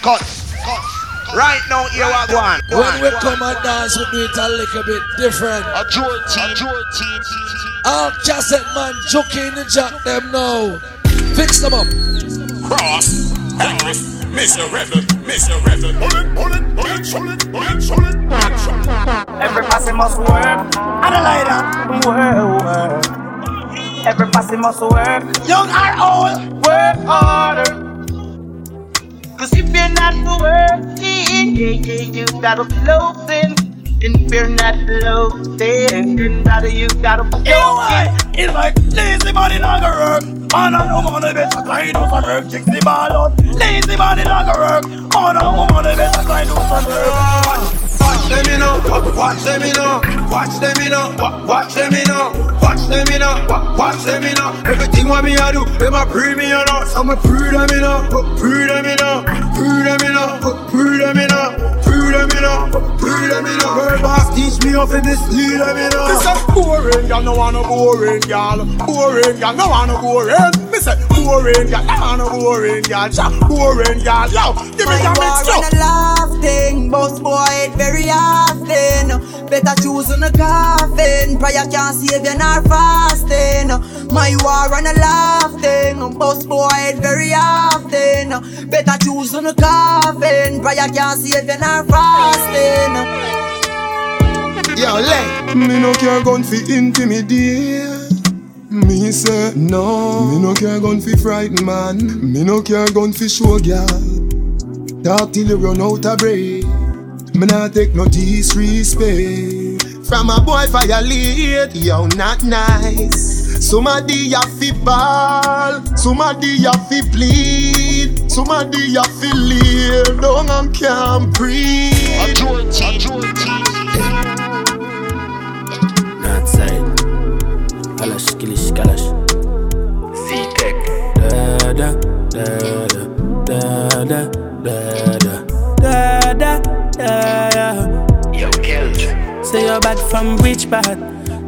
Cut. Cut. Right now, here we go on. When we come and dance, we do it a little bit different. A Jordan. A Jordan. All cassette man joking the jack them now. Fix them up. Cross. Cross. Mr. Rebel, Mr. Rebel. Bullet, bullet, bullet, bullet, bullet, bullet. Every passing must work. Adelaide, work, work. Every passing must work. Young or old, work harder. Cause if you're not working, yeah, yeah, you gotta be loafing. And if you're not loafing, then that you gotta be loafing. It's like lazy body not gonna work. Man and woman the best try do some work. Chicks the ball out. Lazy body not gonna work. Man and woman the best try do some work. Them in up, watch them in up, watch them in up, watch them in up, watch them in up, watch them in up. Everything what me I do, a pre me or not. Some a pre them in up, pre them in up, pre them in up, pre them in up, them in up, pre them in up. Her boss teach me off in this lead them in up. Me say boring, girl, no want no boring, girl. Boring, girl, no want no boring. Me say boring, girl, no want no boring, girl. Cha boring, girl, yo, give me your mix up. My laugh thing, boss boy, it very often. Better choose on a coffin. Prayer can't save you, not fasting. My war on a laughing. Boss boy, it very often. Better choose on a coffin. Prayer can't save you, not fasting. Yo, lay. Me no care gun fi intimidate. Me say no. Me no care gun fi frighten man. Me no care gun fi show girl. Talk till you run out of breath. Me nah take no disrespect. From a boy violate, yo not nice. Somebody a fi ball, somebody a fi plead, somebody a fi lay down and can't breathe. A Jordan. A Jordan. North side. Kalash, kilish, kalash. Z-Tech. Da da da da da da da da da da da. Yo, Kelch. Say you're bad from which part?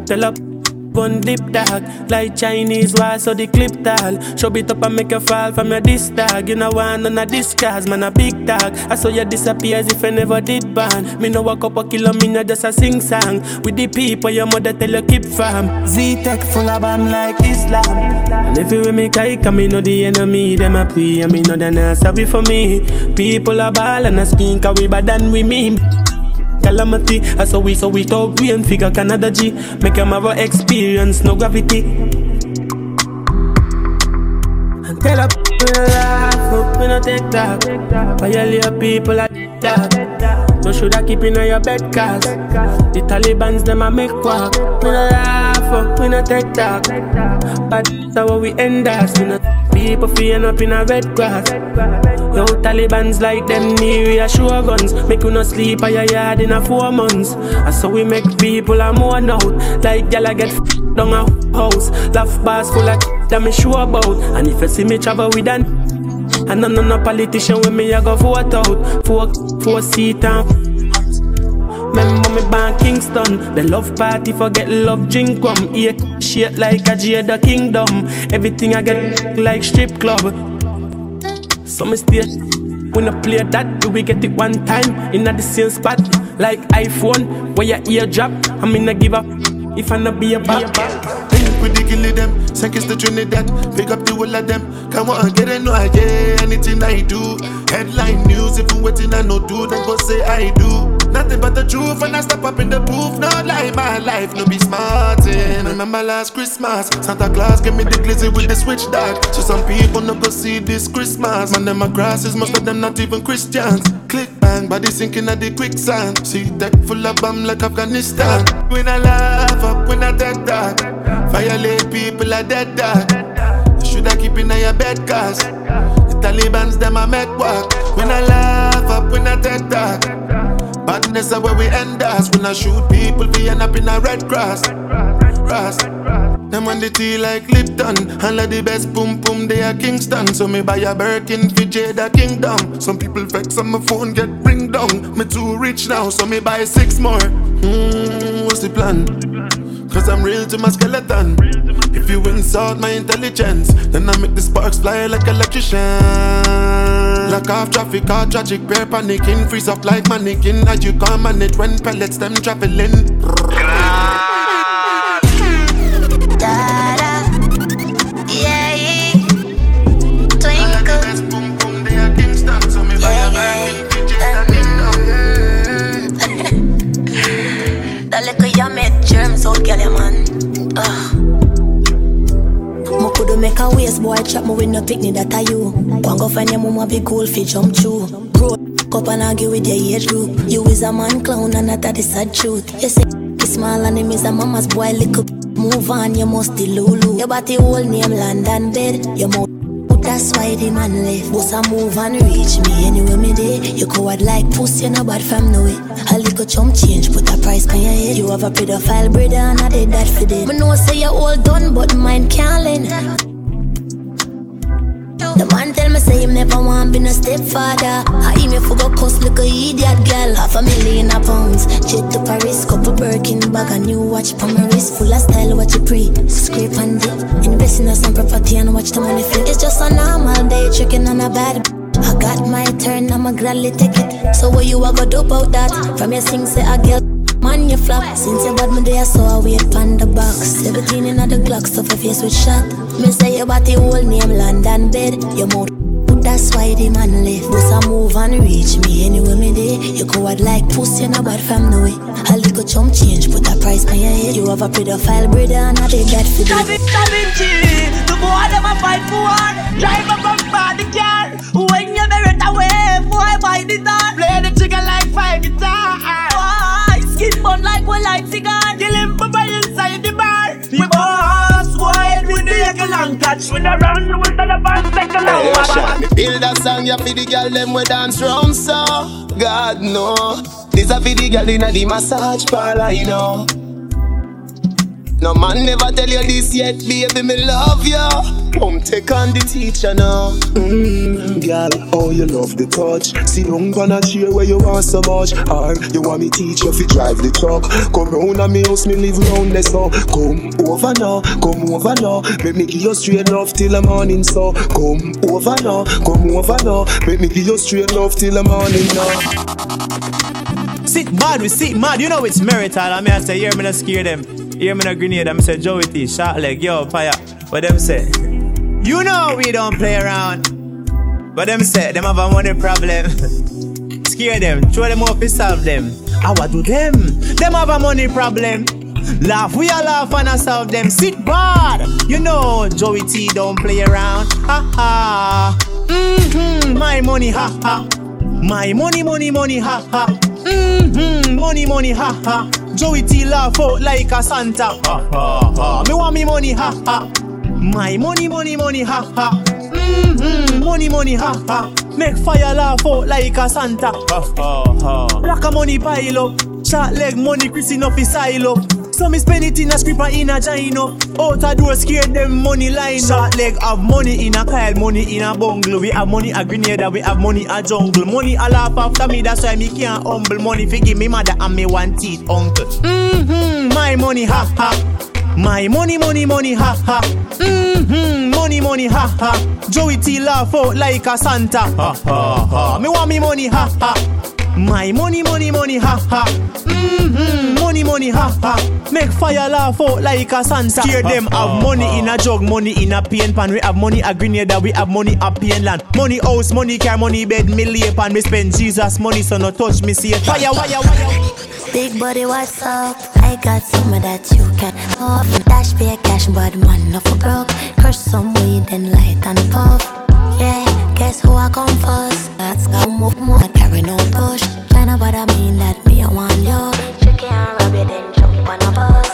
Tell up gun dip dog Like Chinese war so the clip tall. Show it up and make you fall from your disc tag You know one on a disguise man a big dog. I saw you disappear as if I never did ban Me know a couple kilo me not just a sing song. With the people your mother tell you keep from Z-Tech full of bomb like Islam. And if you with me kike me know the enemy Them a pray and me know they not sorry for me. People are ball and a skin cause we bad than we mean calamity. I saw we, so we talk, and figure Canada G. Make them have a experience, no gravity. And tell we no laugh, up, we no take that. Violate people like that. No should I keep in your bed, cause the Taliban's them a make walk. We no laugh, up, we no take that. But that's how we end us. We no people feeling up in a red grass. Yo, Taliban's like them near sure guns. Make you no sleep at your yard in a four months. I saw we make people a mourn out. Like gyal get f- down a house. Laugh bars full of that me sure about. And if you see me travel with an and I'm no politician with me, I go vote out. Four, four seat and Remember me born Kingston The love party forget love drink rum Eat shit like a Jada Kingdom Everything I get like strip club So me stay when I play that, do we get it one time in the same spot? Like iPhone, where your ear drop. I mean, I give up if I not be a bad. Link with the killing them, seconds to Trinidad. Pick up the whole of them. Come on, get a no idea. Anything I do, headline news. If you waiting, I no do, then go say I do. Nothing but the truth, and I step up in the booth. No lie, my life, no be smartin'. Eh. Remember last Christmas, Santa Claus gave me the glizzy with the switch dog. So some people no go see this Christmas. Man, them grasses, most of them not even Christians. Click bang, body sinking at the quicksand. See tech full of bomb like Afghanistan. When I laugh up, when I dead dog. Violate people are dead dog. Shoulda keep in your bed, cause the Taliban's them a make walk. When I laugh up, when I dead dog. Badness are where we end us. When I shoot people, we end up in a red grass. Grass. Them on the tea like Lipton. And like the best boom boom, they are Kingston. So me buy a Birkin for Jada Kingdom. Some people vex on my phone, get ring down. Me too rich now, so me buy six more. Hmm, what's the plan? Cause I'm real to my skeleton. If you insult my intelligence, then I make the sparks fly like electrician. Block off traffic, all tragic, bear panicking. Freeze up like mannequin. As you can't manage when pellets them traveling. Coulda a waste boy trap me with no picnic that are you. One go find your mama be cool fi jump through. Grow up and argue with your age group. You is a man clown and that is sad truth. You say he small and him is a mama's boy little. Move on, you must be Lulu. Your body whole name land and bed. Your mouth that's why the man left. Boss a move and reach me anywhere me day. You coward like pussy, no bad from no way. A little chump change, put a price on your head. You have a pedophile brother and I did that for them. Me know say you all done, but mine can't lend. The man tell me say him never want be no stepfather. I him go cuss like a idiot girl. Half a million a pounds. Jet to Paris, couple Birkin bag, a new watch for my wrist. Full of style, what you pre. Scrape and dip. Invest in some property and watch the money flip. It's just a normal day, tricking on a bad. I got my turn, I'ma gladly take it. So what you a go do about that? From your sing say a girl. Man, you flop Since you bad me there, so I wait pan the box 17 in the Glock, stuff your face with shot Me say your body whole name London bed Your mouth that's why the man left Bust I move and reach me anywhere me day You coward like pussy, no bad from the way A little chump change, put a price on your head You have a pedophile brother and I did that for Da them Vinci, the boy them a fight for war. Drive up from body car. When you merit away, boy buy the tar. Play the trigger like five guitar. Boy, skin bun like one light cigar. Kill him for by inside the bar. We boss, go ahead with the egg long touch. With the run, with the fast like a long Me build a song, ya for the girl them we dance round so God no This a for the girl inna the massage parlor, you know No man never tell you this yet, baby, me love you Come take on the teacher now Mm, girl, oh you love the touch. See don't gonna cheer where you want so much. Or you want me teach you fi drive the truck. Come round and me house, me live round there so. Come over now, come over now. Make me give you straight love till the morning so. Come over now, come over now. Make me give you straight love till the morning now. Sit mad, we sit mad. You know it's marital. I mean, I say, hear me not scare them. Hear me not grenade. I'm say, Joie T, shot leg, yo, fire. What them say? You know we don't play around. But them say, them have a money problem. scare them, throw them off, solve them. I what do them? Them have a money problem. Laugh, we all laugh and I solve them. Sit bad. You know, Joie T don't play around. Ha ha. Mm-hmm, my money, ha ha. My money, money, money, ha ha. Mm-hmm, money, money, ha ha. Joie T laugh out like a Santa. Ha ha ha. Me want me money, ha ha. My money, money, money, ha ha. Mm-hmm, money, money, ha ha. Make fire laugh out like a Santa. Ha ha ha. Like a money pile up. Short leg money, Chris enough is silo. So me spend it in a script and in a gino. Out a door scared them money line. Short leg have money in a Kyle, money in a bungalow. We have money a grenada, we have money a jungle. Money a laugh after me, that's why me can't humble. Money fi give me mother and me one teeth uncle. Mm-hmm, my money, ha ha. My money, money, money, ha ha. Mm-hmm, money, money, ha ha. Joie T laugh out like a Santa. Ha ha ha. Me want me money, ha ha. My money, money, money, ha ha. Mm-hmm, money, money, ha ha. Make fire laugh out like a Santa. Scare them have money in a jug, money in a pain pan. We have money a grenade, that we have money a pain land. Money house, money car, money bed, me lay pan. Me spend Jesus money, so no touch me see it. Fire, fire, fire. Big body, what's up? I got some of that you can off. Dash pay cash, but man, not for broke. Crush some weed and light and puff. Yeah, guess who I come first? That's come move more, I carry no push. Tryna but I mean that me, I want you. She can't rub it, then jump on a bus.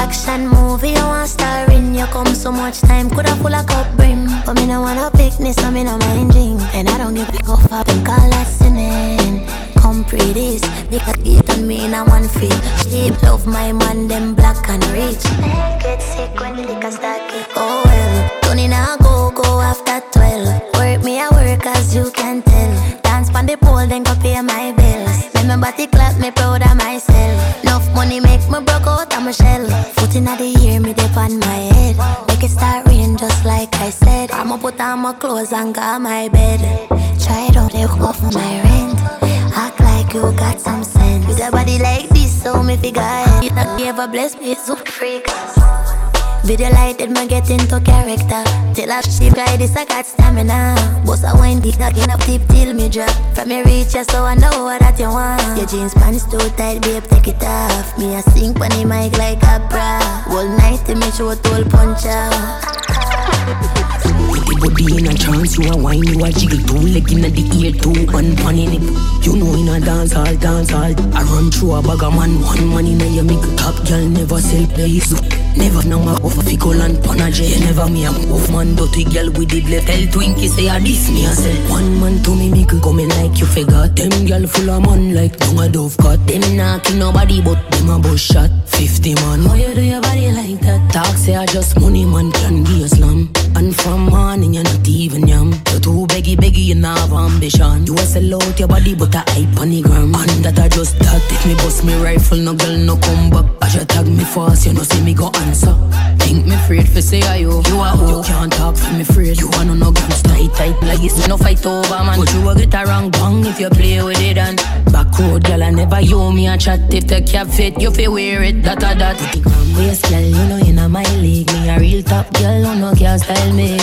Action movie, I want star in. You come so much time, coulda full of cup brim. But me no wanna picnic, so me no mind drink. And I don't give a fuck up and call. Come pretty, because it on me in a one feet. Sheep love my man, them black and rich. Get sick when the liquor start kick. Oh well, Tony now go go after twelve. Me a work as you can tell. Dance pon the pole, then go pay my bills. Make my body clap, me proud of myself. Enough money make me broke out of my shell. Foot in the ear, me dip on my head. Make it start rain just like I said. I'ma put on my clothes and go my bed. try don't live off my rent. Act like you got some sense. With a body like this, so me figure it. You not ever bless me, so freak. Video lighted, me get into character. Tell her she guy this, I got stamina. Boss, I wine deep, not enough tip till me drop. From me reach so I know what that you want. Your jeans pants too tight, babe, take it off. Me I sing on the mic like a bra. Whole night to me show a punch the body in a trance, you a wine, you a jiggle two leg in the ear, two one pan in it. You know in a dance hall, dance hall, I run through a bag of man, one man in a your make top girl never sell place. Never know my off a fickle and panache. You never me a off man, dirty girl with the left. Tell Twinkie say a this me a sell. One man to me make coming like you forgot. Them girl full of man like young a dove cut. Them knocking nobody but them a bush shot. Fifty man, why you do your body like that? Talk say I just money man can give you slam. And from morning you're not even yam. You too beggy beggy you not have ambition. You a sell out your body but a hype on the gram. And that I just that if me bust me rifle no girl no come back. As you tag me fast you know see me go answer. Think me afraid for say are you. You are who? You can't talk for me afraid. You want no no guns tight tight like it's no fight over man. But you a get a wrong bang if you play with it and back road girl I never you me a chat if the cap fit you feel wear it that a that. Waist girl you know you know my league me a real top girl you know can't style me.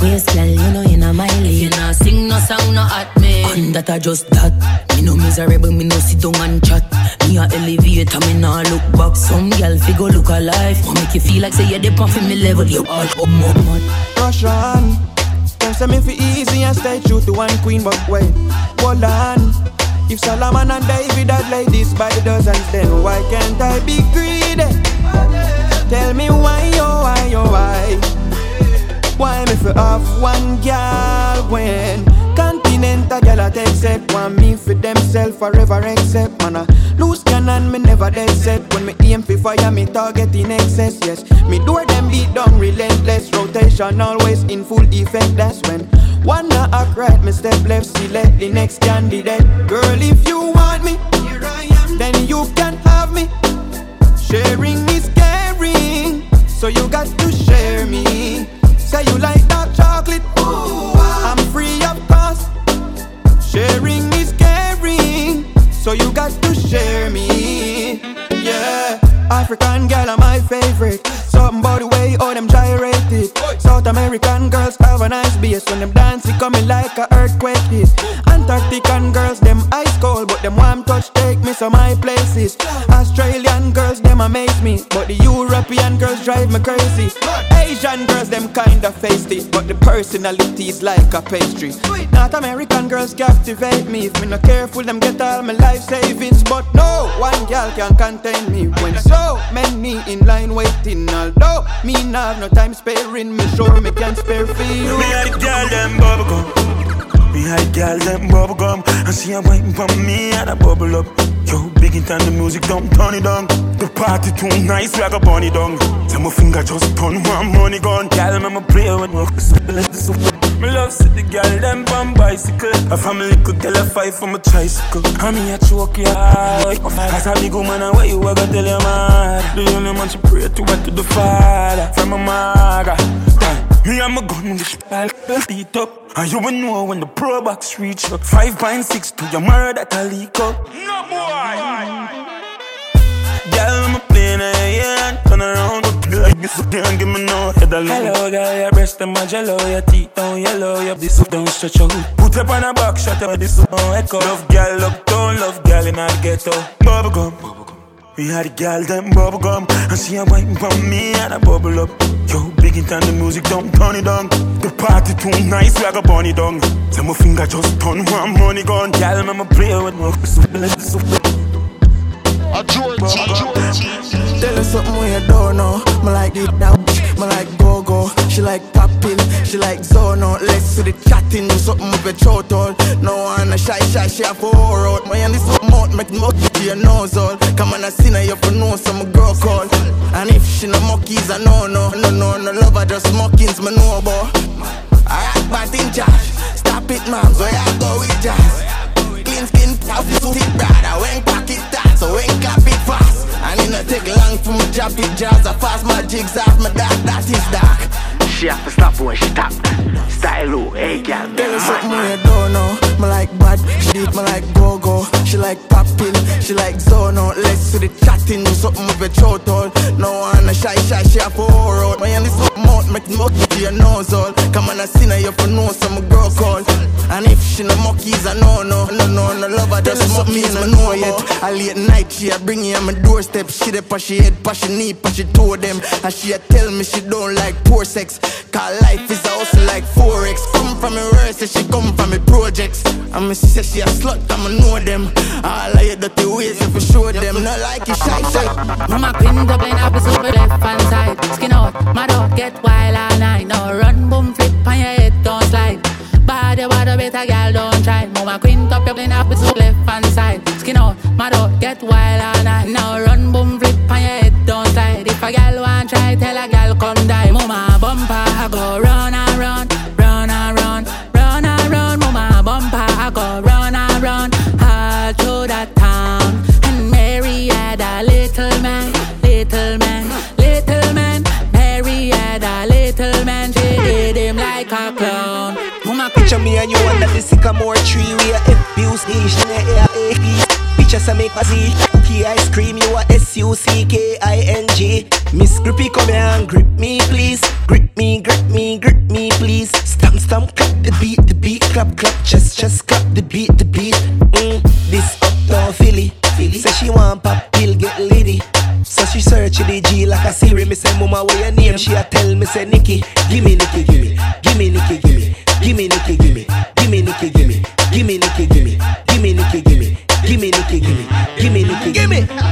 Waist girl you know you know my league. You know sing no song no at me. And that I just that. Me no miserable me no sit down and chat. Me a elevator me nah look back. Some girl figure look alive. Want make you feel like say you're the me level. You all up more mud. Rush on. Them say me fi easy and stay true to one queen, but wait, hold on. If Solomon and David had laid this by the dozens, then why can't I be greedy? Tell me why, oh why, oh why? Why me fi off one girl when Continental girl I take set. Want me for themself forever except Man I lose cannon me never dead set. When me aim fi fire me target in excess Yes, me do them beat down relentless. Rotation always in full effect That's when one not act right Me step left select the next candidate. Girl if you want me Then you can have me. Sharing is caring So you got to share me Say you like dark chocolate. I'm free of cost. Sharing is caring. So you got to share me. Yeah. African girl are my favorite. Something about the way all them gyrated South American girls have a nice bass When them dance it coming like a earthquake hit Antarctican girls them ice cold But them warm touch take me to my places. Australian girls them amaze me But the European girls drive me crazy. Asian girls them kinda feisty But the personality is like a pastry. North American girls captivate me. If me not careful them get all my life savings. But no one girl can contain me When so many in line waiting. Although me not have no time sparing Me sure me can spare for you Me had the girl them bubble gum. Me had the girl them bubble gum. And she a waiting for me and a bubble up. Yo, big in time the music don't turn it down. The party too nice, we a it down. Tell my finger just turn one money gun. Girl, me play with me. Me love see the girl them on bicycle. A family could tell a fight from a tricycle. And me a choke ya. As a big woman, and what you ever tell your mother? The only man she pray to went to the father from a mother. Me and my gun with the beat up. And you will know when the pro box reach up. Five point six to your murder that a leak up. No boy. Girl, I'm a plane and turn around, like this again. Give me no head alone. Hello, girl, your breast and my jello, your teeth down yellow, your this don't stretch out. Put up on a back shot, your this don't echo. Love girl, love down, love girl in the ghetto. Bubble gum. We had a girl them bubble gum And she a waiting for me and a bubble up Yo, big in time the music don't turn it down The party too nice, we a it down Tell my finger just turn one money gun. Girl, me play with my a Tell her something when you don't know. Me like it now, me like go go. She like popping, she like zono. Let's see the chatting, do something with your throat all. No one a shy shy, she a four out. My hand is up mouth, make mouth to your nose all. Come on, I see now you for know some girl call. And if she no monkeys, I know no, no no no love, I just mockings, me know about. I act bad in charge. Stop it, man. So I go with jazz. Clean skin, puff, you thick brother. When pocket so when clap it fast. And it not take long for my drop it jazz. I fast my jigs off my dark, that is dark. She have to stop when she tap. Style low, hey girl, Tell her something you don't know. Me like bad, she me like go go. She like popping, she like zone out. Let's to the chatting, do something with your throat all. No one a shy shy, she a pour out. My is up mouth, make it mucky to your nose all. Come on, I see her, you for know some girl call. And if she no muckies, I know no, no no no love her just muckies, me know yet. I late night, she a bring you on my doorstep. She dey pa she head, pa she knee, pa she toe them. And she a tell me she don't like poor sex. Cause life is also like forex. Come from me worst, say she come from me projects. And me say she a slut, I'ma know them. All of your dirty ways, if you show them, not like it shy shy. Mama queen Dublin episode with left hand side Skin out, my dog get wild all night Now run, boom, flip on your head, don't slide Body, body, better girl, don't try. Mama queen Dublin episode left hand side. Skin out, dog get wild all night. Now run, boom, flip on your head, don't slide. If a girl want try, tell a girl come die. Mama bumper, I go run and run Run and run, run and run. Mama bumper, I go run and run and you under the sycamore tree We a abuse each in the air eh. Picture say make a Cookie ice cream you a S-U-C-K-I-N-G Miss Grippy come here and grip me please Grip me, grip me, grip me please Stamp, stamp, clap the beat, the beat Clap, clap, chest, chest, clap the beat, the beat mm, This uptown Philly Philly Say she want pop pill, get litty so she search the G like a Siri. Me say, Mama, what your name? She a tell me, say, Nikki. Gimme, Nikki, gimme. Gimme, Nikki, gimme. Gimme, Nikki, gimme. Gimme, Nikki, gimme. Gimme, Nikki, gimme. Gimme, Nikki, gimme. Gimme, Nikki, gimme. Gimme, Nikki, gimme.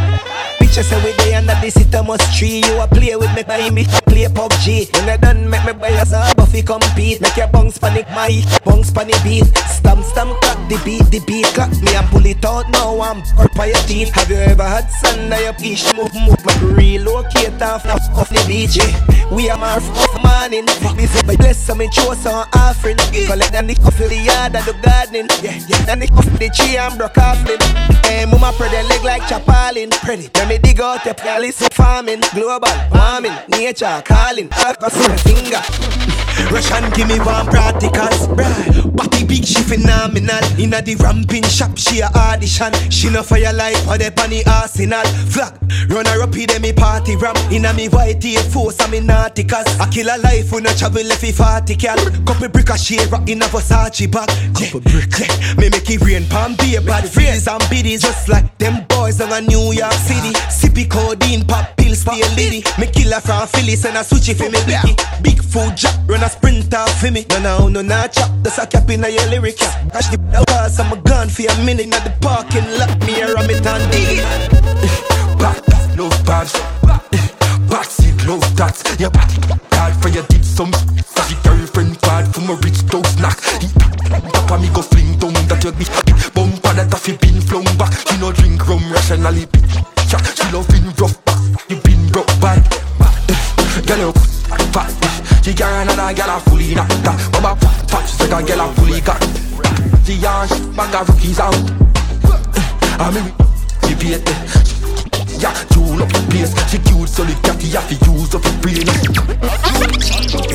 Picture say we day under the sycamore tree. You a play with me, buy me play PUBG. When I done, make me buy a sub Buffy compete. Make your bungs panic my bungs panic beat. Stamp, stamp, clap the beat, the beat. Clap me and pull it out now. I'm up by your teeth. Have you ever had sun on your peach? Move, move, my relocate off, off, off the beach. Yeah. We are my off morning. This is my bless some show some offering. Collect the nick off the yard and the gardening. Yeah, yeah. The nick off the tree and broke off them. Hey, mama spread the leg like chapalin. Pretty. Let me dig out your palace farming. Global warming. Nature calling. The finger. Russian give me one practicals. Body big, she phenomenal. Inna the ramping shop, she a audition. She no fire like for the panny arsenal. Flag, run her up, in me party ram. Inna me white Air force, I'm in nauticals. I kill a life when I travel if he 40 cal. Couple brick a share rock in a Versace bag. Couple brick, yeah. Me make it rain, palm be a bad freeze and biddies. Just like them boys on a New York City. Sippy codeine, pop pills, stay liddy. Me kill her from Philly, send a switchy for me wiki. Big food drop, run a sprint off for me. No, no, oh, no, not chop. That's a cap in your lyrics. Cash the cause I'm a gun for a minute. Not the parking lot, me a ram and dig it. Back, love bad. Backseat, love that. Your body bad for your did some. Your girlfriend bad for my rich dog snack. Top of me go fling down that you be bumper that a fi been flung back. She no drink rum rationally. She been rough back. You been broke bad. Girl, you fat. She can't another girl a fully knocked that. Mama fat, she like a girl a fully got. She yarn bag of rookies out. I mean, she beat it. Yeah, jewel up the place. She cute, so the catty have to use up the brain.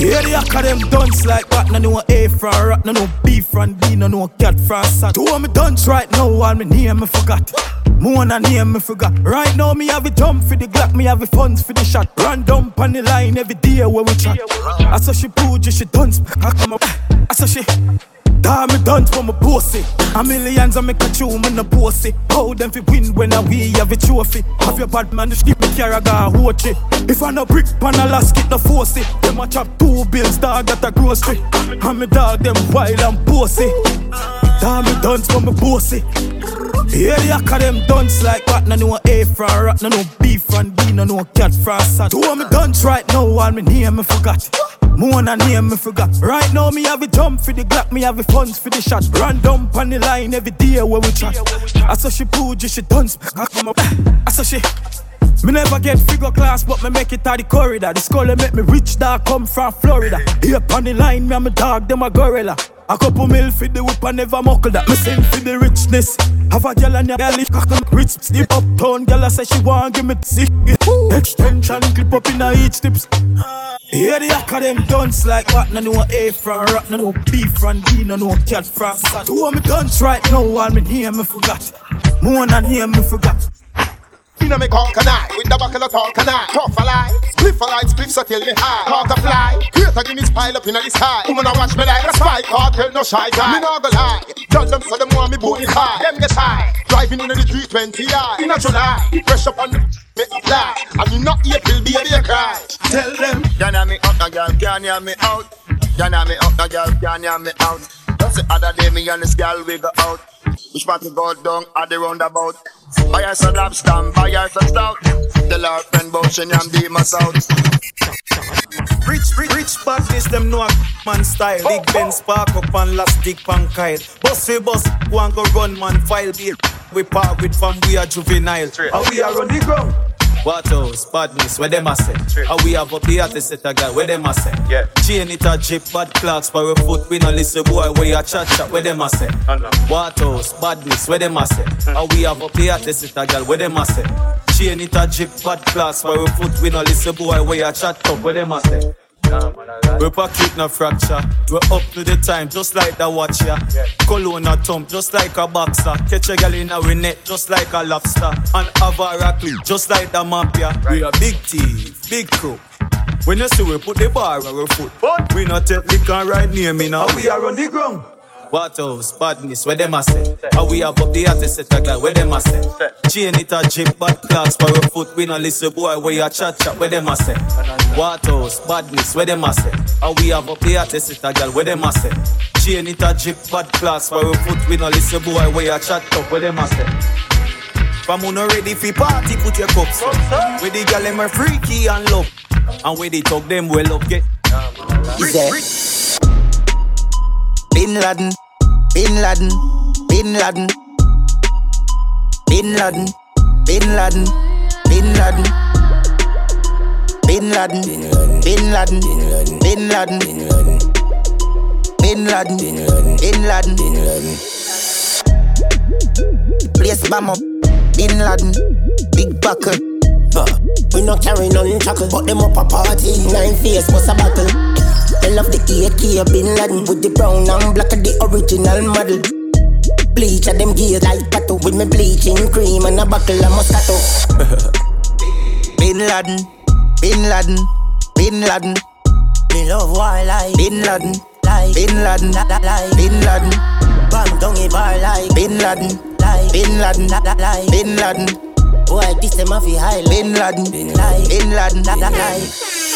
Yeah, the yak of them dunce like that. No know A from rat, no know B from D, no know cat from sat. Two of me dunce right now, all me name me forgot. More than name me forgot. Right now me have a jump for the Glock, me have a funds for the shot. Run down on the line every day when we chat. I saw she pooh, she dunce. I come up. I saw she. Damn me done for my pussy. A millions I make a tune, man, no pussy. How them fi win when I we have a trophy? Have your bad man, just give me carraga, watch it. If I no brick pan a last get no force it. Them a chop two bills, dog at a grocery. And me dog them wild and pussy. Damn me done for my pussy. Yeah, the yak of them dunce like what? No know A from rat, no know B from D, no know cat from sat. Two of me dunce right now, all me name me forgot. More than name me forgot. Right now me have a jump for the Glock, me have a funds for the shot. Run down on the line every day when we chat. I saw she poo, she dunce. I come up. I saw she. Me never get figure class, but me make it out the corridor. The skull make me rich, dog come from Florida. Here on the line, me and my dog, them a gorilla. A couple mil for the whip, I never muckle that. Me sing for the richness. Have a girl on your belly, cock and rich slip uptown. Girl, I say she want give me sick. Extension clip up in her each tips. Hear the hack of them dunce like what? No know A from rock, no know B from D, no know cat from sat. Who am me dunce right now? While me hear me forgot. More than hear me forgot. Inna me conk and I, with the buckle of talk and I Tough a lie, spliff a light, spliff so till me high Caught a fly, create a Guinness pile up inna the sky. Woman a watch me like a spy, cartel no shy guy. Me no go lie, tell them so them want me booty high. Them get high, driving inna the 320i Inna July, fresh up on the me apply And you not April, baby, you cry. Tell them. Can you me up, no girl, can you me out. Can you me up, no girl, can you me out. Just the other day me and this girl we go out Which part to go down at the roundabout Buy her some lobster, buy her some stout. The Lord friend Boshin and be my south. Rich, rich, rich badness, them know a man style. Big Ben spark up and last dick pan kyle. Boss we boss, go and go run man file beer. We part with fam, we are juvenile. And we are on the ground. What else? Badness, where them a say? How we have up the artist set a guy, where them a say? Yeah. Chain it a jip, bad clocks for a foot. We no listen boy, where you chat chat, where them a say? What else? Badness, where them a say? Hmm. How we have up the artist set a guy, where them a say? Chain it a jip, bad clocks for a foot. We no listen boy, where you chat up, where them a say? We pocket no fracture. We up to the time, just like the watcher. Cologne a thump, just like a boxer. Catch a gal in our net, just like a lobster. And have a clip, just like the mafia. We a big thief, big crook. When you see we put the bar on our foot, but we not take liquor right near me now. We are on the ground. What else? Badness, where them a say? How we have up the artist set a guy, where them a say? Chain it a jip, bad clocks for a foot. We no listen boy, where you chat chat, where them a say? What else? Badness, where them a say? How we have up the artist set a girl, where them a say? Chain it a jip, bad clocks for a foot. We no listen boy, where you chat up, where them a say? From who no ready fi party, put your cups up. Where the girl them are freaky and love, and where they talk them well up get. Is Bin Laden, Bin Laden, Bin Laden, Bin Laden, Bin Laden, Bin Laden, Bin Laden, Bin Laden, Bin Laden, Bin Laden, Bin Laden, Bin Laden. Place bam up, Bin Laden, big buckle. We no carry none chuckle, but them up a party. Nine face bust a battle. I love the AK Bin Laden with the brown and black of the original model. Bleach of them gears like tattoo with me bleaching cream and a buckle of Moscato. Bin Laden, Bin Laden, Bin Laden. Me love wildlife. Bin Laden, Like Bin Laden, like Bin Laden, Bang down a bar like Bin Laden, like Bin Laden, like Bin Laden, Boy, this them a fi high Bin Laden, like Bin Laden, like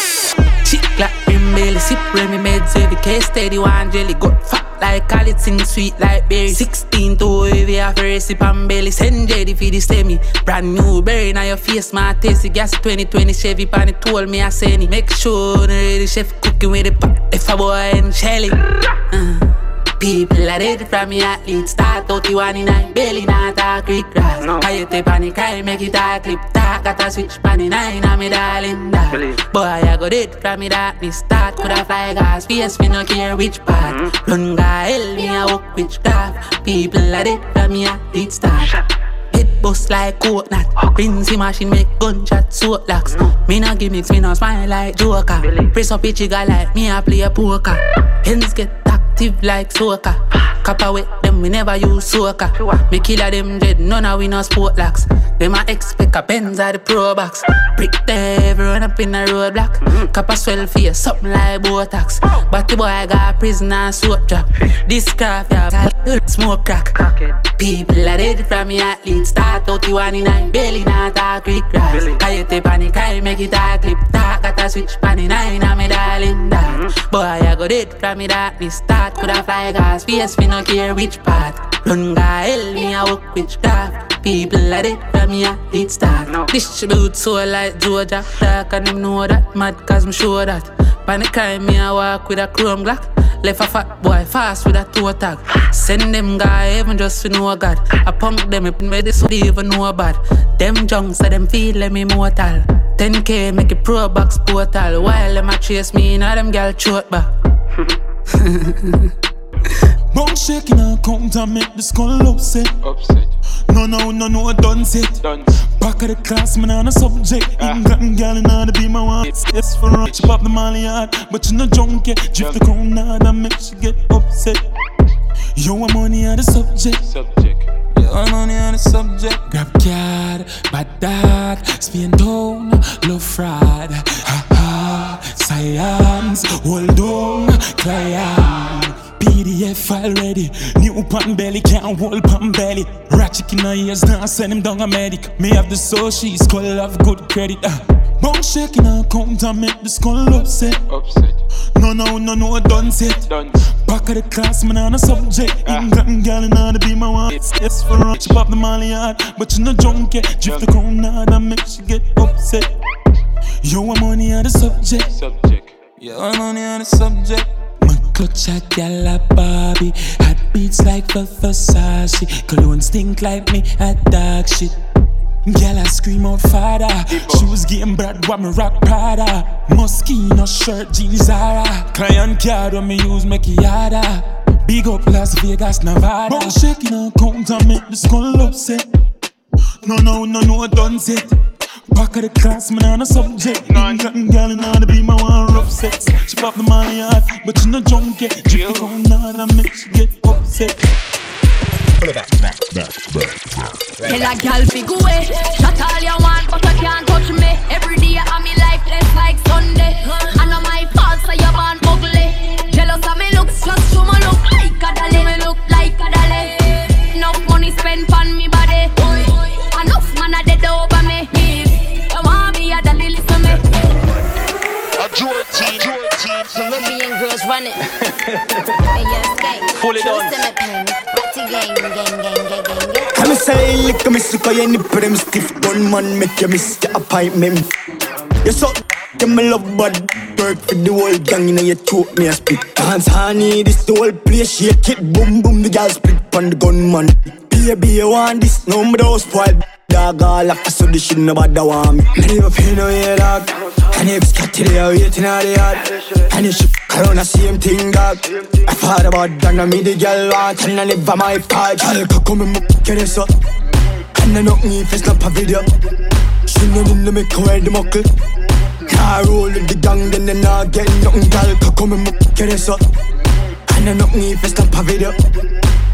Chick like brim belly, sip Remy meds every case steady one jelly got fat like call sing sweet like berry. 16 to heavy a first sip and belly. Send jelly for the semi. Brand new berry now your face my tasty gas. 2020 Chevy pan it told me I send it. Make sure the ready chef cooking with the pot if a boy and Shelly. Uh. People are ready from me athlete Start out the one in nine Belly not a quick grass. No. I take panic cry make it a clip. Talk got a switch pan nine I'm me darling that Boy I go dead from me darkness Start. Could a fly gas Face me no care which part. Mm-hmm. Run guy hell me a walk witchcraft People are dead from me athlete start. Head bust like coconut. Rinsy machine make gunshot soap locks Me no gimmicks, me no smile like Joker. Press up a jigger like me a play a poker. Hands get active like soca. Copper with them, we never use soca. Me killer them dead, none of we no sport locks. Them a expect a Benz or the Pro Box. Brick everyone up in a roadblock. Copper swell face, something like Botox. But the boy got prison and soap drop. This craft, yeah, smoke crack. People are dead from me athlete Start out nine, belly not a quick grass Coyote panic, I make it a clip. Talk got a switch pan in nine, I'm me darling that. Boy, I go dead from me darkness. Start could a fly gas, face me no care which part Run guy, hell me a walk witchcraft People are dead from me athlete start Distribute so like Georgia Dark and them know that Mad cause me sure that Panic crime, me a walk with a chrome glock Left a fat boy fast with a toe tag. Send them guy even just to know God. I punk them if me this would even know bad. Them junks so them feel them immortal. 10k make a pro box portal. While them a chase me, now them gal short back. Bone shaking and count and make the skull upset. Upset. No, no, no, no, done set. Done. Back of the class, man, on a subject. Ah. England gal in the be my one. Yes, for rich, pop the molly hard. But you no junkie. Drift the crown hard and make she get upset. You want money on the subject. Subject. Want money on the subject. Grab card, bad dad, Spain town, love fraud. Science, hold on, client. PDF file ready. New pan belly, can't hold pan belly. Ratchet in her ears, now send him down a medic. Me have the soul, she's call have good credit. Uh. Bone shaking her count and make the skull upset. Upset. No, no, no, no, done set. Done. Back of the class, man, on a subject. Ah. England gal in the be my one. Yes, for run. She pop the molly hard, but you no junkie. Drift the crown hard and make she get upset. You want money on the subject. Subject. Want money on the subject. My clutch a gal a Barbie. Hot beats like the Versace. Cologne stink like me at dog shit. Gal I scream out father. She was getting bad when me rock Prada. Moschino shirt, jeans Zara. Client card when me use make it harder. Big up Las Vegas, Nevada. Bone shaking and count and make the skull upset. No, no, no, no, done set. Back of the class, man, on a subject. England gal in order be my one rough sex. She pop the money hard, but you no junkie. Drift the crown hard and make she get upset. Tell a gal big away. Shut all you want, but you can't touch me. Every day I'm me life less like Sunday. I know my fault, so you born ugly. Jealous of me looks, just show me look like a dolly. Me look like a dolly. Enough money spent on me the pen. Party gang, gang, gang, gang, gang, gang. Come say lick me sick of any prim stiff gun man make you miss the appointment. You so them me love bad work for the whole gang inna your throat me a spit. Dance honey, this the whole place shake it boom boom the gal split on the gunman. Baby you want this? No me don't spoil. Dog all like so this shit nobody want me. Me never pay no yeah dog. And if cat till you waiting out the yard. And if she fuck around the same thing dog. I thought about that now me the girl want and I never my fault. Girl come and get it so. And I know me if it's not a video. She know in the make her wear the muckle. Car roll with the gang, then they not get nothing. Girl come and get it so. And I know me if it's not a video.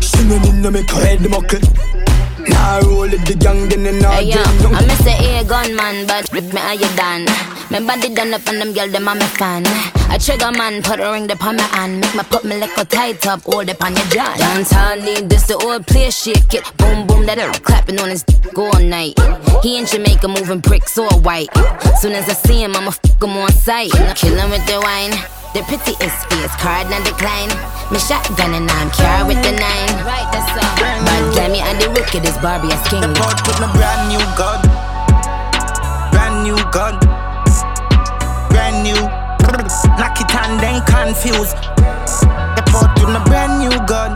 She know in the make her the muckle. Car roll with the gang, then they not Hey yo, get I nothing. miss the air gunman, but with me how you done? My body done up and them girl them a me fan. I trigger man, put a ring up on my hand, make my put me like a tight up, all up on your jaw. Downtown need this the old place shake it, boom boom that it clapping on his dick all night. He in Jamaica moving bricks all white. Soon as I see him, I'ma fuck him on sight. Kill him with the wine. The pretty is fierce, card and decline. Me shotgun and I'm carry with the nine. Right, that's all. But damn me, and the wickedest Barbie as king. Put with my brand new gun. Brand new gun. Brand new. Knock it and then confuse. They put with my brand new gun.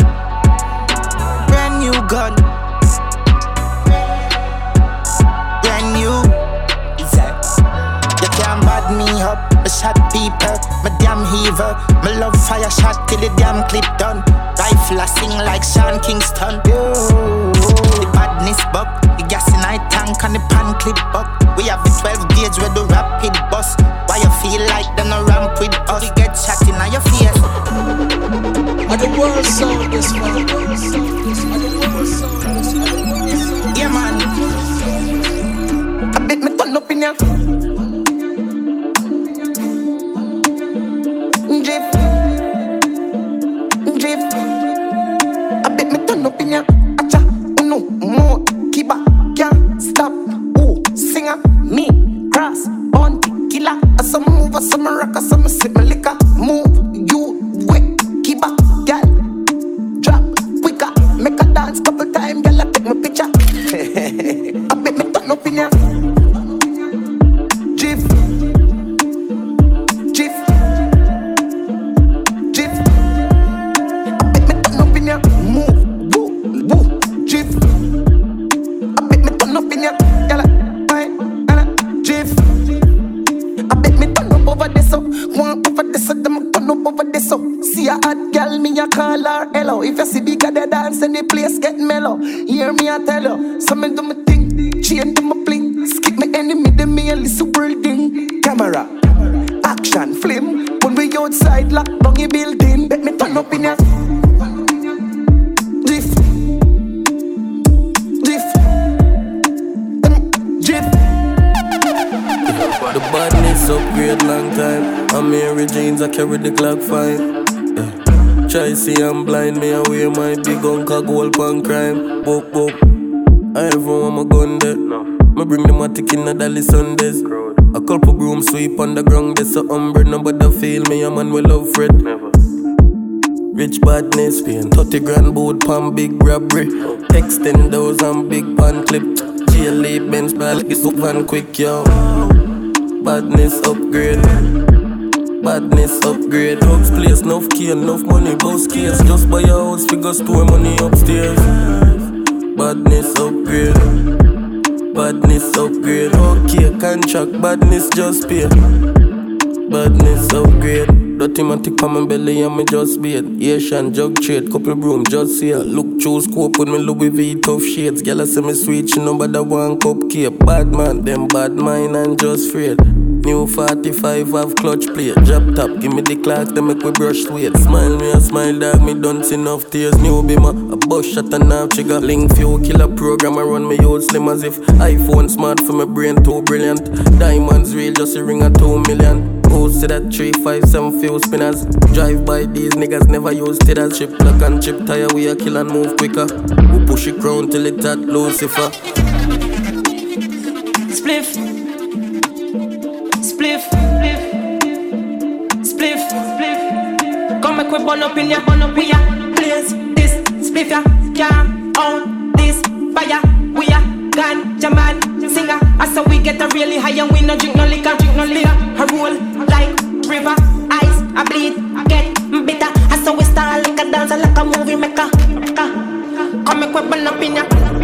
Brand new gun. Brand new. You can't bad me up. I shot people. My damn heaver. My love fire shot till the damn clip done. Rifle I sing like Sean Kingston. The badness buck. The gas in I tank and the pan clip buck. We have the 12 gauge with the rapid bus. Why you feel like them no ramp with us? You get shot in your face. Are the world sound this one? The Sundays. A couple broom sweep on the ground, there's a umbre, nobody feel me, a man will love Fred. Never. Rich badness, paying 30 grand boat palm big robbery. Texting those on big pan clip. GLA Benz, but it's up and quick, yo. Badness upgrade. Badness upgrade. Hugs place, enough key, enough money, boss case. Just buy a house, figure store money upstairs. Badness upgrade. Badness upgrade. Okay, contract, badness just pay. Badness upgrade. Dirty matic pa my belly and me just beat Asian jug trade, couple broom just here Look through scope with me Louis V tough shades Girl I say me sweet, she know but the one cup cake Bad man, them bad mind and just afraid New 45 have clutch plate Drop top, give me the clock, they make we brush sweat Smile me a smile dog, me done see enough tears New bima, a bus shot and half trigger Link few killer program, I run me old slim as if iPhone smart for my brain too brilliant Diamonds real, just a ring a two million Post to that 357 few spinners. Drive by these niggas never use titters. Chip lock and chip tire, we a kill and move quicker. We push it crown till it at Lucifer. Spliff. Spliff. Spliff. Spliff. Come make we burn up in ya, burn up in ya. Blaze this spliff ya. Can't own this fire. We a ganja man singer. I saw we get a really high and we no drink no liquor, drink no liquor. I roll like river, ice, I bleed, get bitter. I saw we start like a dancer, like a movie maker. Come make we burn up in ya.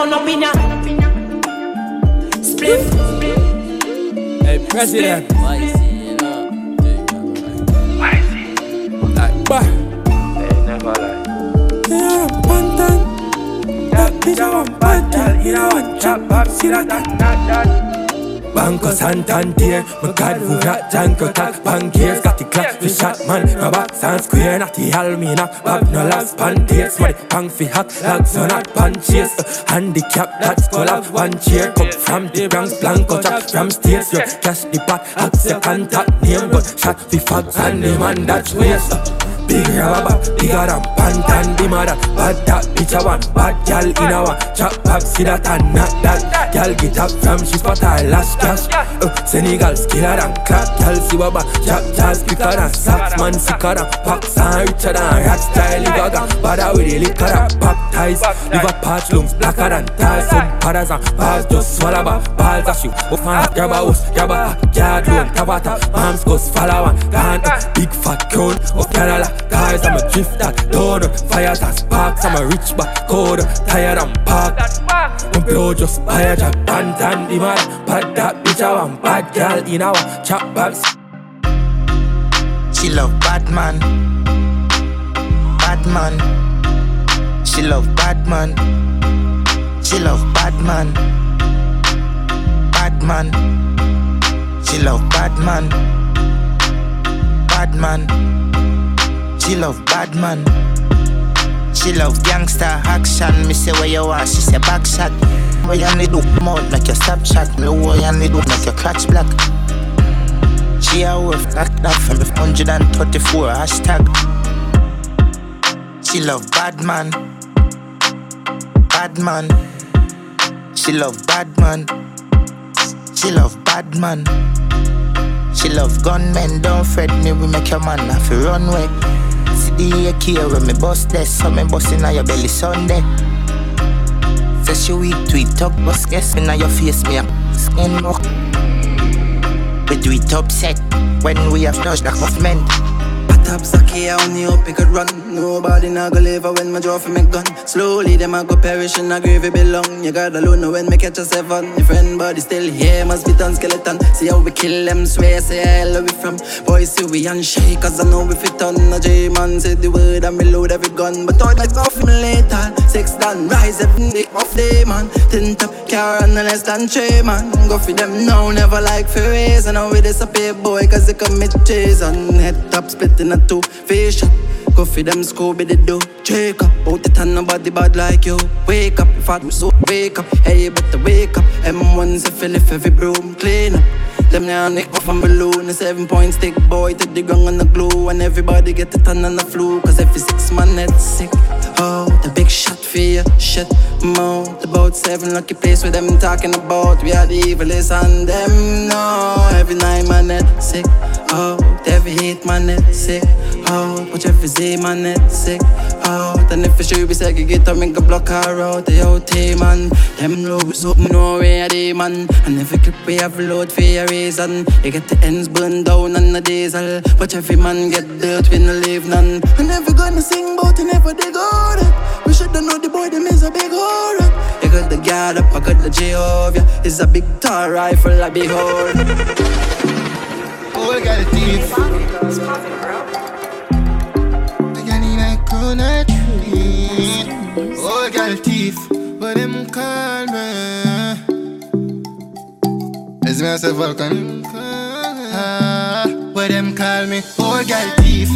Burn up in ya Spliff Hey, President. Like, bah. Yeah, one time. That bitch, I want bad girl. You know, one chop up, see that, that, that, that. Banco Santander, my God, who got Janko tak Bankiers, got the clock for shot man, no box and square, not the Almina, Bob no last what the pang fi hack, lags on not punches, handicap, that's call up one chair, come from the Bronx, Blanco, chop from states, yeah, cash the pot, ask your contact name, but shot fi fags and the man that's waste, Big rubber, bigger than pantan, the mother Bad that bitch I want, bad gal in a Chop back, see that and not that. Gal get up from she spot her last cash uh, Senegal skiller than crack. Gal see what back, chop jazz quicker than sax Man sicker than packs and richer than rat style with the liquor that baptize Liver patch lungs blacker than ties. Some padders and bars just swallow back Balls a shoot, up and grab a grab a yard loan Tabata, moms goes follow uh, big fat crown, up Cars, I'm a drift that Fire that sparks, I'm a rich back code Tired and park My blow just fire jack Tan tan the man Bad that bitch I want bad girl in our chop box She love bad man. Bad man. She love bad man. She love bad man. Bad man. She love bad man. Bad man. She love bad man. She love gangster action. Me say where you are, she say back shot. Where you need do mouth make your stop shot. Me where you need do make your clutch black. She a worth that that from 134 hashtag. She love bad man. Bad man. She love bad man. She love bad man. She love gunmen, don't fret me, we make your man have to run way. See the AK when me bust this, so me bust inna your belly Sunday. Say she weak tweet talk, bust guess me inna your face, me a skin walk. We do it upset when we have touched the movement. Top Saki, I only hope he could run. Nobody not go live when my draw for me gun. Slowly, them I go perish in a grave belong. You got alone when me catch a seven. Your friend body still here, must be done skeleton. See how we kill them, swear, say love we from. Boys, see we unshake, cause I know we fit on. A J man said the word and reload every gun. But all that's off me later. Six done, rise every day off day, man. Tin top car and less than three, man. Go for them now, never like for. And now we disappear, boy, cause they commit treason. Head top spitting a two shot. Go for them Scooby the do. Check up, out the ton nobody bad like you. Wake up, if I so wake up. Hey, better wake up. M1's a fill if every broom clean up. Them now nick off and balloon, a seven point stick boy to the ground on the glue. And everybody get the ton on the flu, cause every six man that's sick. Oh, the big shot for you, shit. Mo, about seven lucky place with them talking about. We are the evilest and them, no. Every night man net sick. Oh, every hit my net sick. Oh, watch every Z man net sick. Oh, then if you should be get to make a block her out. The OT man, them looks up, no way they man. And every clip we have load for a reason. You get the ends burned down on the diesel. Watch every man get dirt, we no leave none. I never gonna sing about it, never they go that. We shoulda know the boy, them is a big horror. You got the guard up, I got the Jehovah. It's a big tar rifle, I behold. Old girl thief. Girl in a coconut tree. Old girl thief. But them call me. It's me I say Vulcan. Ah, them call me old girl thief.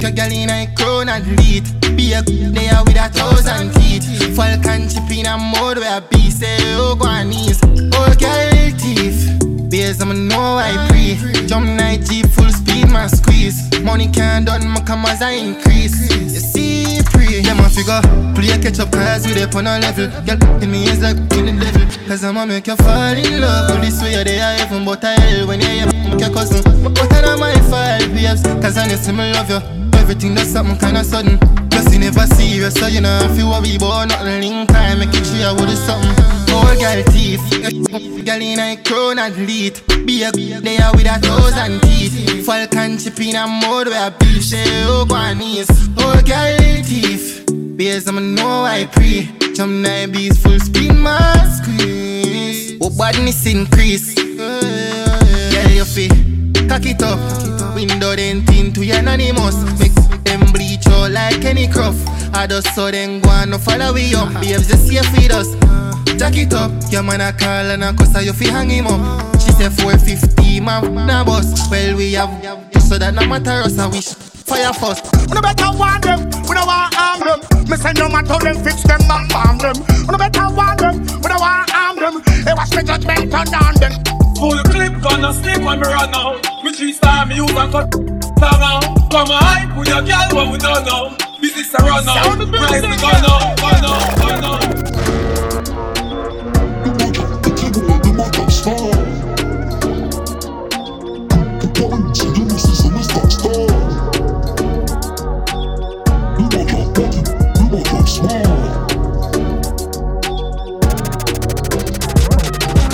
The girl in a crown and lead. Be a they are with a thousand teeth. Falcon chip in a mode where I be say oh go on knees. Old girl thief. Beers, I'ma know I pre. Jump night Jeep, full speed, my squeeze. Money can't done, my come as I increase. You see, pre. Them a figure, play catch up cause we up on a level. Girl, in me is like in the devil. Cause I'ma make you fall in love. Well, this way they are heaven, but I hell when you me, your cousin. But I mind five babes, cause I see me love you. Everything that's something kinda sudden. Plus you never serious, so you know if you worry about nothing, link time, make it clear what is something. Old girl teeth, girl in a crown athlete. Be a they are with a thousand teeth. Falcon chip in a mode where beef say oh go on knees. Old girl teeth, beers I'ma know I pre. Jump nine beats full speed, my squeeze. Oh badness increase. Girl you feel cock it up. Window thin to your anonymous. Make them bleach out like any cruff. I just saw them go and follow we up. Babes just here feed us. Jack it up, your man a call and a cuss you fi hang him up. She say 450, man, na boss. Well we have so that no matter us, I wish fire first. You better warn them, we don't want harm them. Me send no man to them, fix them and bomb them. You better warn them, we don't want harm them. Hey, watch me judgment on them. Full clip gonna slip when me run out. Me three star me use and cut star out. Come on, hype with your girl what we don't know. Business a run out, price the gun out, gun out, gun out.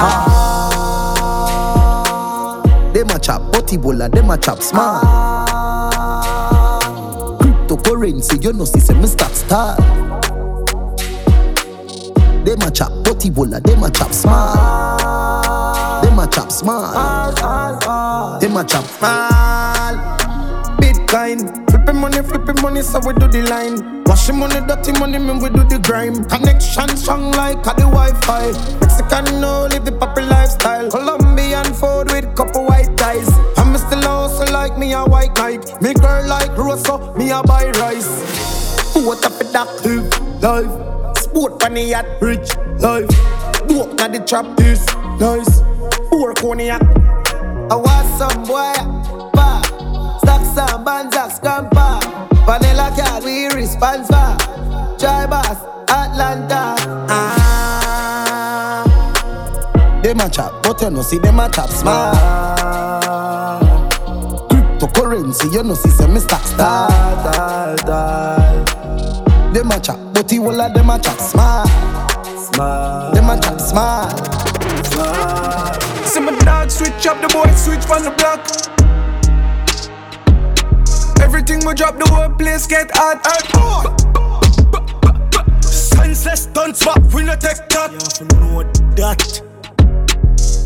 Ah. Them a chop body bola, them a chop smart. Cryptocurrency, you know, see, say me stop start. Them a chop body bola, them a chop smart. Them a chop smart. Them a chop smart. Bitcoin, flipping money, flipping money, so we do the line. Washing money, dirty money, man, we do the grime. Connection strong like a the Wi-Fi. Mexican no live the poppy lifestyle. Colombian food with couple white ties. I'm still also like me a white knight. Me girl like Rosa, me a buy rice. What that live life? Sport the yacht, rich life. Walk na the trap is nice. Four cognac. I want some boy, pa. Stocks and bands, scamper. Vanilla cat, we response for. Try boss, Atlanta. Ah. Them Them a chat, but you know see them a chat smart. Cryptocurrency, you know see say me stack star, star, Them a chat, but the whole of them a chat smart. Smart. Them a chat smart. Smart. See my dog switch up, the boy switch from the block. Everything we drop, the whole place get hot. hot. Senseless stunts, but we no take that. You know that.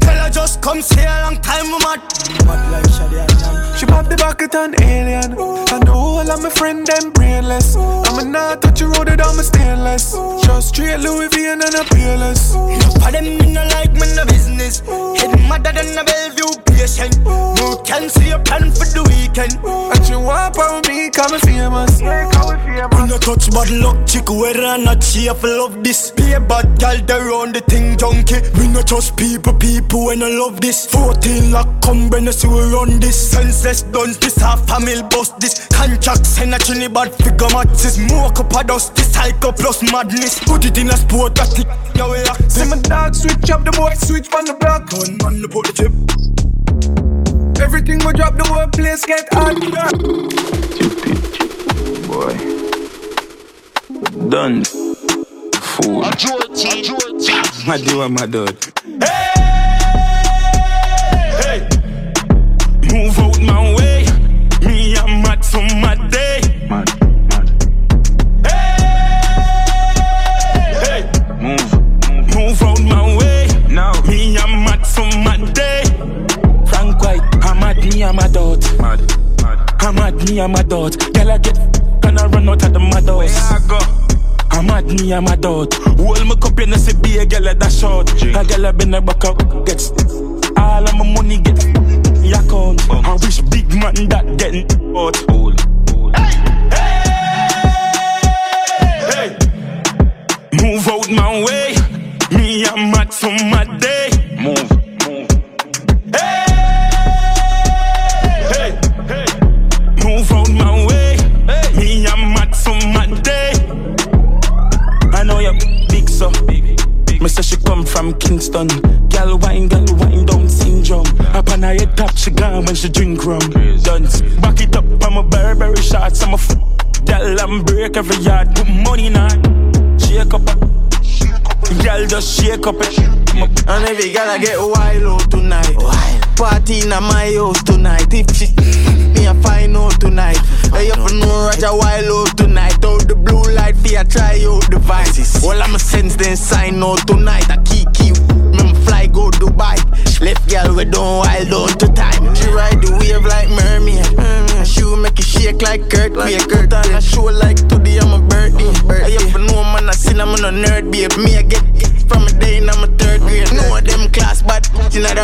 Tell her just come stay a long time, we mad. Mad like Shadi She pop the bucket on alien. And the whole of my friend them brainless. I'ma not touch a road that I'm a stainless. Just straight Louis V and a peerless. Enough of them me no like me no business. Head madder than a Bellevue patient. No can see a plan for the weekend. And she want on me, come famous. Yeah, come famous. We no touch bad luck, chick whether or not she have love this. Be a bad gal, they run the thing junkie. We no trust people, people when I love this. 14 lock come when I see we run this. Senseless guns, this half family bust this. Contract send a chinny bad figure matches. Smoke up a dust, this psycho plus madness. Put it in a sport, that it. Yeah, we are. See my dog switch up, the boy switch from the block. Gun man, put the chip. Everything we drop, the whole place get hot. Stupid boy. Done. Fool. I do it I do it My dear, my dad. Move out my way. Me, I'm mad for my day. Mad, mad. Hey! Hey! Move. Move out my way. Now. Me, I'm mad for my day. Frank White, I'm mad, me, I'm a dot. Mad, mad. I'm mad, me, I'm a dot. Girl, I get gonna run out of the mad house. Where I go? I'm mad, me, I'm a dot. Hold my cup, you know, see, be a girl at that short. A girl, I been a back up, gets all of my money get I wish big man that getting out. Hold, hold. Hey! Move out my way. Me, I'm mad for my day. Move, move. Hey! Hey! Hey! Move out my way. Me, I'm mad for my day. I know you're big, so Me say she come from Kingston. Gal wine, gal wine. Up on her head top, she gone when she drink rum. Dance, back it up, I'm a Burberry shots. I'm a f- gal and break every yard. Put money in. Shake up, gal just shake up it. And every gal I get wild out tonight. Party in my house tonight. If she me a find out tonight. Hey, you for know Roger wild out tonight. Out the blue light, fear try out devices. All I'ma sense then sign out tonight. I keep keep. Me fly go Dubai. Left girl we don't wild out to time. She ride the wave like mermaid. Mm, she will make it shake like Kurt. Like Kurt on a show like today I'm a birthday. Hey, you for know man I seen I'm a nerd babe. Me I get from a day in I'm a third grade. Know of them class but world. Not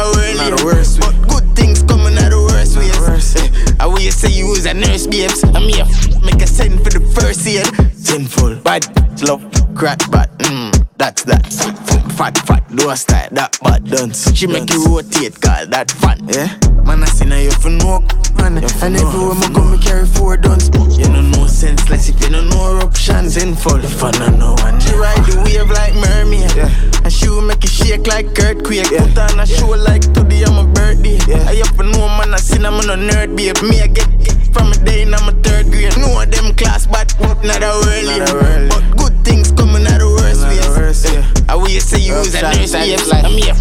the worst But good things coming out the worst ways. I will you say you was a nurse babes. I'm here make a send for the first year. Sinful, bad, love, crack, bad. Mm, that's that. Fat, fat, do a style, that bad dance. She make you rotate, call that fun. Yeah, man, I seen her you for no man. And everywhere me go, me carry four guns. You know no senseless if you know eruption. Sinful, fun I know one. She ride the wave like mermaid. Yeah. And she will make it shake like earthquake. Yeah. Put on a show like today I'm a birthday. Yeah. I have to know man, I seen I'm a nerd babe. Me I get from a day in I'm a third grade. Know them class, but what not a world. yeah. But good things coming out the worst ways. Yeah. I will you say you was a nurse babe. I'm here.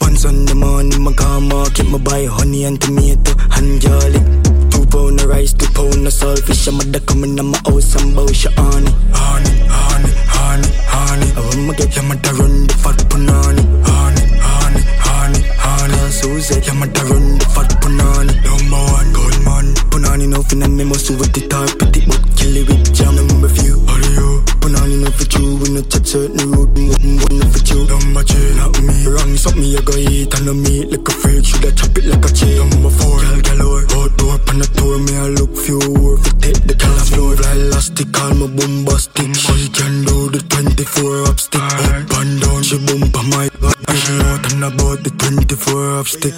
Once on the morning, my car market, my buy honey and tomato and garlic. Two pound of rice, two pound of saltfish. I'm mother coming to my house and bow she on it. Honey, honey, honey, honey. I want me get your mother run the fat punani. Honey, honey, honey, honey. Tell Susie, your mother run the fat punani. Number one, good man. Punani no finna me must with the top, put it but kill it with jam. Number few, how do you? Punani no for you, we no touch certain road, we no for you. Number three, not me. Wrong, suck me, I go eat and no meat like a freak. Shoulda chop it like a cheese. Number four, gal galore. Outdoor, pan the tour, me I look few. If it take the color floor, fly elastic, call me bombastic. She can do the 24 up stick. Up and down, she bump on my back. She out and about the 24 up stick.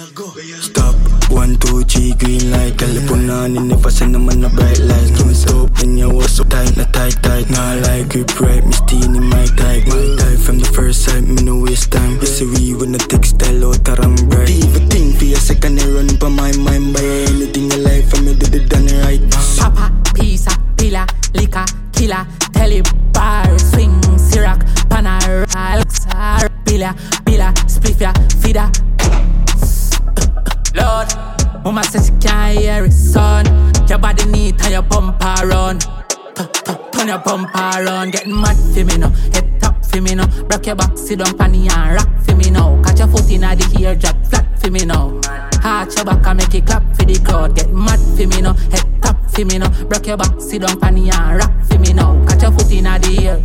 Stop, one, two, three, green light, California, morning, never send them on the bright lights. Give me soap, then you was so tight, not tight, tight. Nah, like grip right, me in my type. My type from the first sight, me no waste time. You see, we when the textile out, I'm bright. Even think for a second, I run for my mind. By anything in life, I me do the done right. Papa, pizza, pillar, liquor, killer, telly, bar, swing, syrup, panar, alxar, pillar, pillar, spliffia, feeder. Lord, mama says she can't hear it, son. Your body neat and your bumper run. Tu- tu- Turn your bumper run, getting mad for me now. Head top for me now. Rock your back, sit down, panny and rock for me now. Catch your foot in the ear, drop flat for me now. Arch your back and make it clap for the crowd. Get mad for me now. Head top for me now. Rock your back, sit down, panny and rock for me now. Catch your foot in the ear.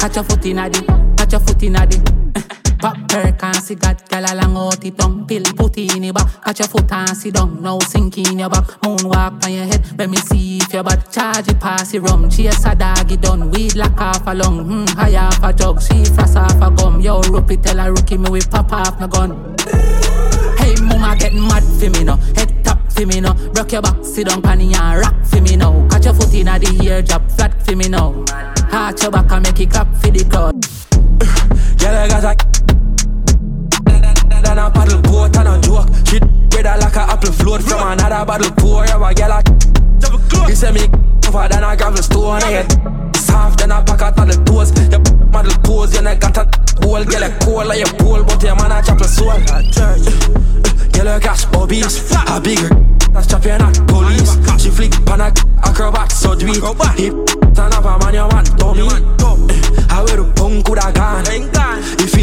Catch your foot in the, catch your foot in the. Pop perk and cigarette, gal along out it tongue Pill put in your back, catch your foot and sit down. Now sink in your back, moonwalk on your head. Let me see if your bad charge it pass it rum. Chase a dog it done, weed lock off a lung. Hmm, High off a jug, she frost off a gum. Yo, rookie tell a rookie me we pop off my gun. Hey, mama get mad for me now. Head top for me now. Rock your back, sit down panny and rock for me now. Catch your foot in a the ear, drop flat for me now. Arch your back and make it clap for the crowd. Girl, I got a a paddle boat and a joke. She better like a apple float from another bottle pour. Yeah, my girl, I You say me tougher than a gravel stone. Yeah, soft than a packet of the toes. Your model pose, you got a hole. Girl, you cool like your pole, but your man a chop a soul. Girl, you cash bobbies, a bigger. That's chopping at police. She flick pan a acrobat so do it. Hip turn up a man, your man, dummy. Eh, I wear the punk coulda gone. If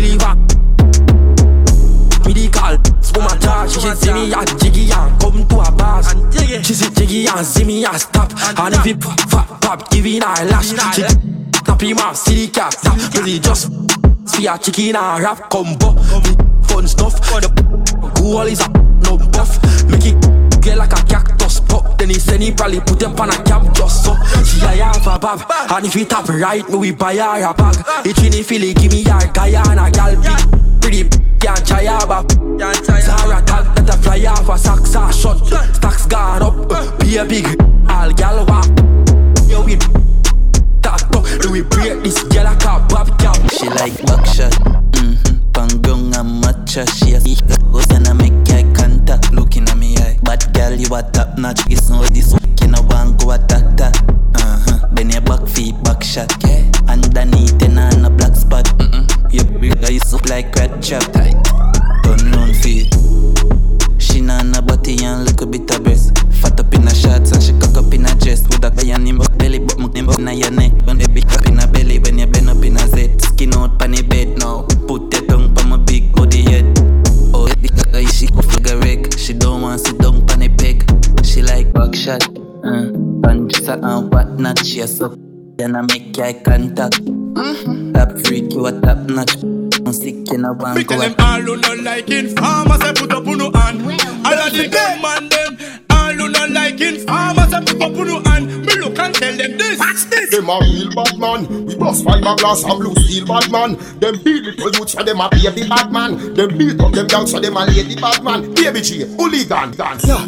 spoon my charge She see me at jiggy and come to a bars She see jiggy and see me and stop. And if it pop, pop, pop, give it a lash. She tap him off, see the cat. Tap Really just see a chicken and rap combo. Me fun stuff. The goal is a no buff. Make it get like a cactus pop. Then he said he probably put up on a cap just so. She a half a bag. And if it tap right, me we buy her a bag. It really feel it, give me her guy and a gal. Pretty can't try her back Zara tag that a fly off a socks are shut Stacks gone up, be a big All gal walk Yo we Talk to, do we break this gal a cop Bob cap She like buckshot, mm-hmm. Pangong and matcha She a see host and I make eye contact Looking at me eye. Bad girl you a top notch It's no this can I want go attack that Uh-huh. Bend your back feet back shot. Yeah. Underneath and on a black spot. Mm-mm You big you look like red chop Turn round feet. She not on a body and little bit of breast. Fat up in her shorts and she cock up in her chest. With a iron in her belly but my name in your neck. When they big up in her belly when you bend up in her zet Skin out pan the bed now. Put your tongue pan my big body head. Oh, the she go figure wreck She don't want sit down pan the peg. She like buckshot uh, Punch and whatnot She a suck Then I make eye contact mm-hmm. Top freak you a top notch I'm sick in a Me bank tell them all who not like informers, I put up on no hand. All of the gun man them, all who not like informers, I put up on no hand. Me look and tell them this. Watch this. Them a real bad man. We bust fiberglass and blue steel bad man. Them beat little youths so them a baby bad man. Them beat up them dogs so them a lady bad man. Baby G, hooligan, dance. Yeah.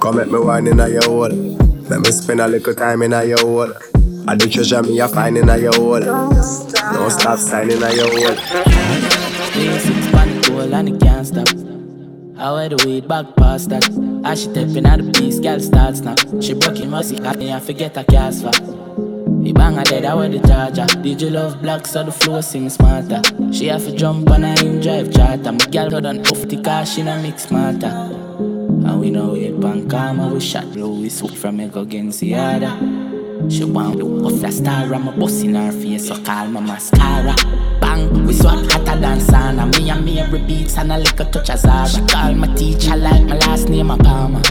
Come make me wine in your hole. Let me spend a little time in your hole. I the treasure me a find in your hole. Don't stop signing in your hole. Six pan cool and it can't stop. I wear the weed back past that. As she tapping at the piece, girl starts now. She broke him musty, got me and forget a cast for. He bang her dead, I wear the charger. You love black so the flow seems smarter? She have to jump on a him drive charter. My girl got on off the car, she not mix smarter. And we know we pan karma, we shot low, we swoop from a go against the other. She want me off the star, I'm a boss in her face, so call my mascara. Bang, we swap hotter than sauna. Me and me every beats and a little touch of Zara. She call my teacher like my last name, Obama.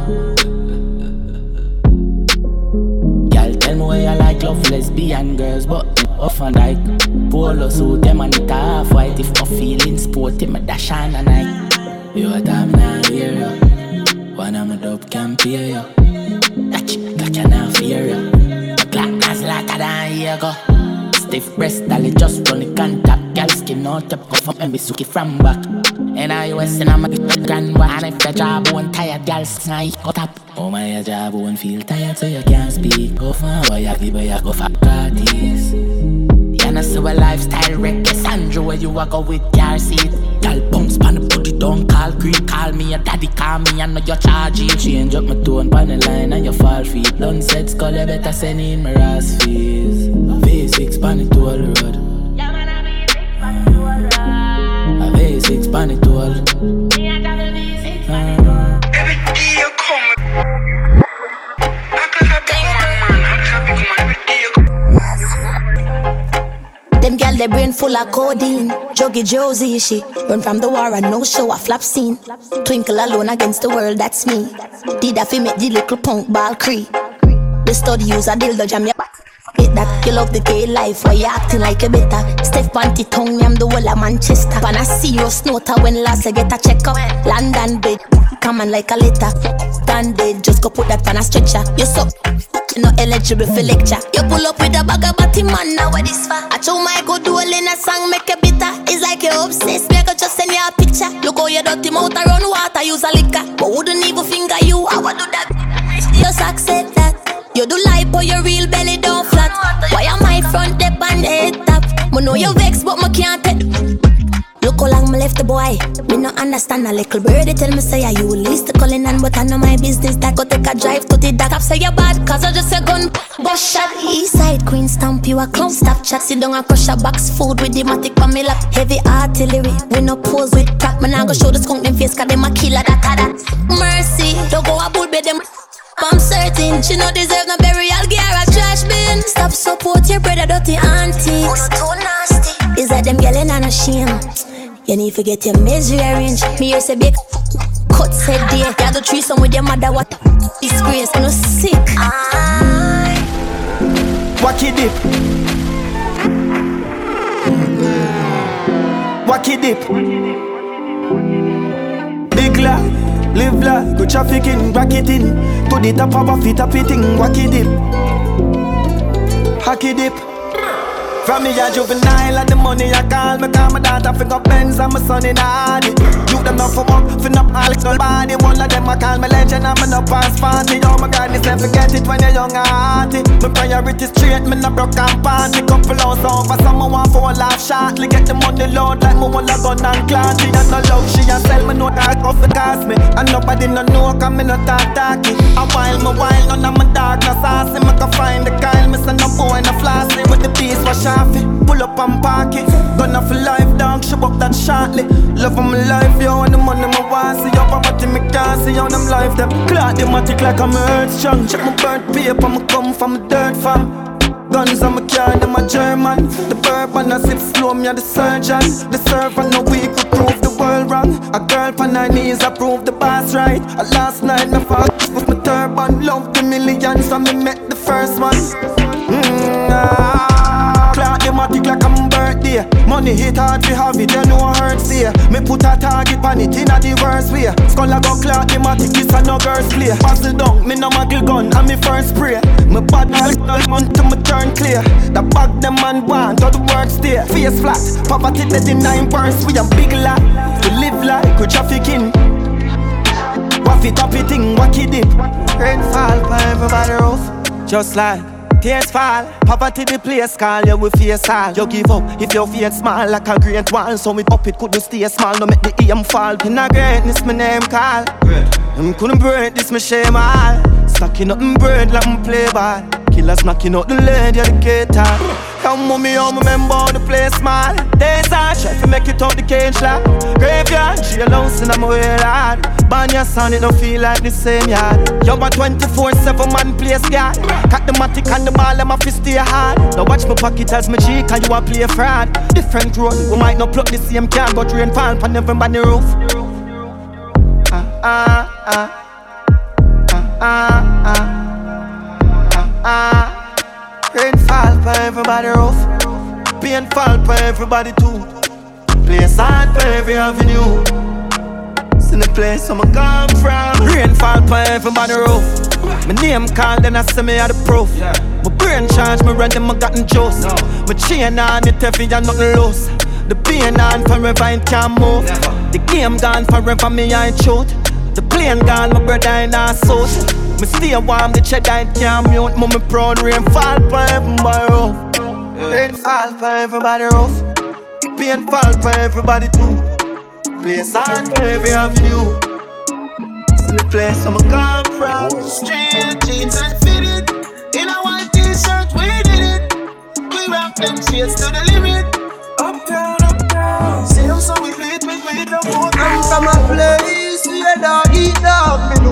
Girl, tell me where you like love lesbian girls, but often like polo suit them and it half white. If my feeling sporty, my dash on a night. You a time now hear you. One of my dope can pay you. Ago. stiff breast, dolly just run the contact. Gal skin out up, go from me suki from back. And I was in a grand. And if the job won't tired, gal snide cut up. Oh my job won't feel tired, so you can't speak. Go for a boy, you give you go for parties. You know, so a lifestyle wreck. Sandra, where you walk with car seat. Gal bounce pan the booty, don't call creep. Call me your daddy, call me, I know you're charging. Change up my tone, pan the line, and you fall feet. Done said, skull, you better send in my ass fees. V6 pan it all the road. A V6 pan it to all. Them gal they brain full of codeine. Juggy Josie she run from the war and no show a flap scene. Twinkle alone against the world, that's me. Did I fi make the little punk ball cree? The study use a dildo jam your Hit that, you love the gay life, why you acting like a better? Step panty tongue, I'm the whole of Manchester. Pan a serious note when last I get a checkup. London bed, come on like a letter. Standard, just go put that on a stretcher. You suck, you not eligible for lecture. You pull up with a bag of batty man, now what this for? I show my good duel in a song, make a bitter. It's like you obsessed, me I just send you a picture. Look how you dirty mouth run water, use a liquor. But wouldn't even finger you, I would do that. Just accept that. You do lie, but your real belly don't. Why am I front dip and head top? Me know you vex, but me can't take. Look how long me left the boy. Me no understand a little birdie tell me say you least the calling on, but I know my business. That go take a drive to the dark. Top say you bad, cause I just a gun. Bust shot east side, queen stamp you a clown. Stop chat, sit down and crush a box food with the matic on me lap. Heavy artillery, we no pose with prop. Me nah go show the skunk them face, cause them a killer that that. Mercy, don't go a bull bed them. I'm certain she no deserve no burial gear a trash bin. Stop support your brother dirty antics. Oh, too nasty. Is that them yelling and a shame? You need to get your misery arranged. Me here say big cut said there. You do threesome with your mother. What disgrace? You no sick. Wacky dip. Wacky dip. Live life, go trafficking, rack it in. To the top of a fit up it thing, wacky dip. Hacky dip. From me a juvenile, and the money I call. Me Call my daughter fi go Benz and my son in Hardy. You them not for work, fi no Alex no body. One of them I call me legend and me no pass party. Oh my God, never forget it when you're young and hearty. My priorities straight, me no broke and party. Couple hours over, someone want for a laugh shortly. Get the money load like me want a gun and clanty And no love, she a sell me no dark off the cost me. And nobody no know, cause me no talk talky. A while, me while, none of my dark no saucy Me can find the Kyle, me say no boy no flossy With the piece wash off it, pull up and park it. Gonna for life, dog, she up that shortly Love of my life, yo, and the money my want See up poverty, me can't see on them life them. Clock them a tick like I'm earth strong. Check my birth paper, me come from a dirt farm. Guns on my car, them a German. The bourbon I sip slow, me a the surgeon. The servant no weak, we prove the world wrong. A girl on her knees, I prove the boss right. A last night, me fuck with my turban. Love the millions, so me met the first one Money hit hard, we have it, you know hurt see Me put a target on it in a diverse way. Skull a go clock them a tick, this a no girls play Puzzle down, me no muggle gun, and me first spray. Me bad all month to me turn clear. The bag them man want, all the work stay. Face flat, poverty dead in nine verse We a big lot, we live like we trafficking Waffy toppy thing, wacky dip. Rain fall everybody roof Just like Tears fall, poverty the place call you with face all You give up if your feet small like a great wall. So me up it couldn't stay small, no make the aim fall. In a greatness my name call. Them couldn't break this me shame all. Stacking up them bread like me play ball. Killers knocking out the lady the gator Mommy, how me remember the place small Days are try to make it out the cage like Graveyard, jail house in my way hard Banya sound it don't feel like the same yard. Yo a 24-7 man place guard Cut the matic and the ball them a fi stay hard Now watch my pocket as my cheek and you a play fraud. Different road, we might not plug the same car But rain fall on everybody roof. Ah. Ah ah Ah. Ah ah ah Rain fall for everybody roof Pain fall for everybody too Place hard for every avenue in the place where I come from. Rain fall for everybody roof. My name called, then I say me had the proof. My brain charge, me run them, I got in juice. My chain on it heavy and nothing loose. The pain on forever and can't move. The game gone forever, me I ain't shoot. The plane gone, my brother in a suit. Me stay warm, the cheddar can't mute. Mummy proud rain fall for everybody roof. Rain fall for everybody roof. Pain fall for everybody too. Place on for every. It's the place I'm come from. Straight jeans and fitted. In a white t-shirt, we did it. We rock them shades to the limit. Up Uptown, uptown. See them so we lit, we lit the whole I'm from a place where dog eat dog. Me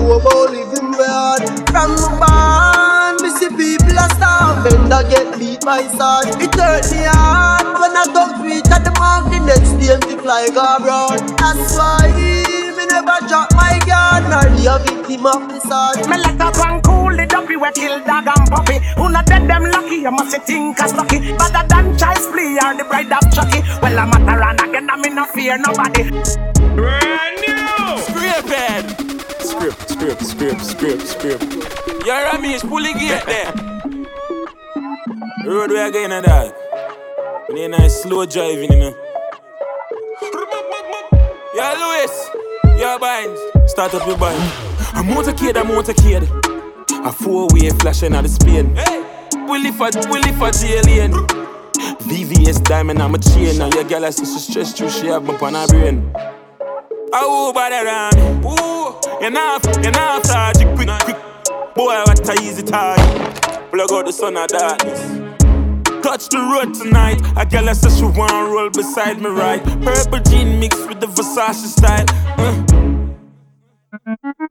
know about living bad. From my barn, me see people a starve. Bender get beat by sword. It hurt me hard when I don't reach at the mark. The next day me fly go abroad. That's why me never drop my guard. Nor be a victim of the sword. Me let up and cool the dumpy we kill dog and puppy. Who not dead them lucky, you must think as lucky. Better than child's play or the bride of Chucky. Well I'm at run again, I'm in no fear nobody. Brand new. Scrape head. Script, script, script, script, script. Yeah, Ramesh, pull the gate there. Road way again, and that. We need nice slow driving, you know. Yeah, Louis. Yeah, binds. Start up your bind. A motorcade, a motorcade. A four-way flashing out the Spain. We live for, we live for alien. VVS diamond, I'm a chain. Now your girl has such a stress through, she have my her brain. Oh, around me. Ooh, you're not, you're not charging quick, quick. Boy, what a easy target. Plug out the sun of darkness. Touch the road tonight. A girl says she wanna roll beside me, right? Purple jean mixed with the Versace style. Uh.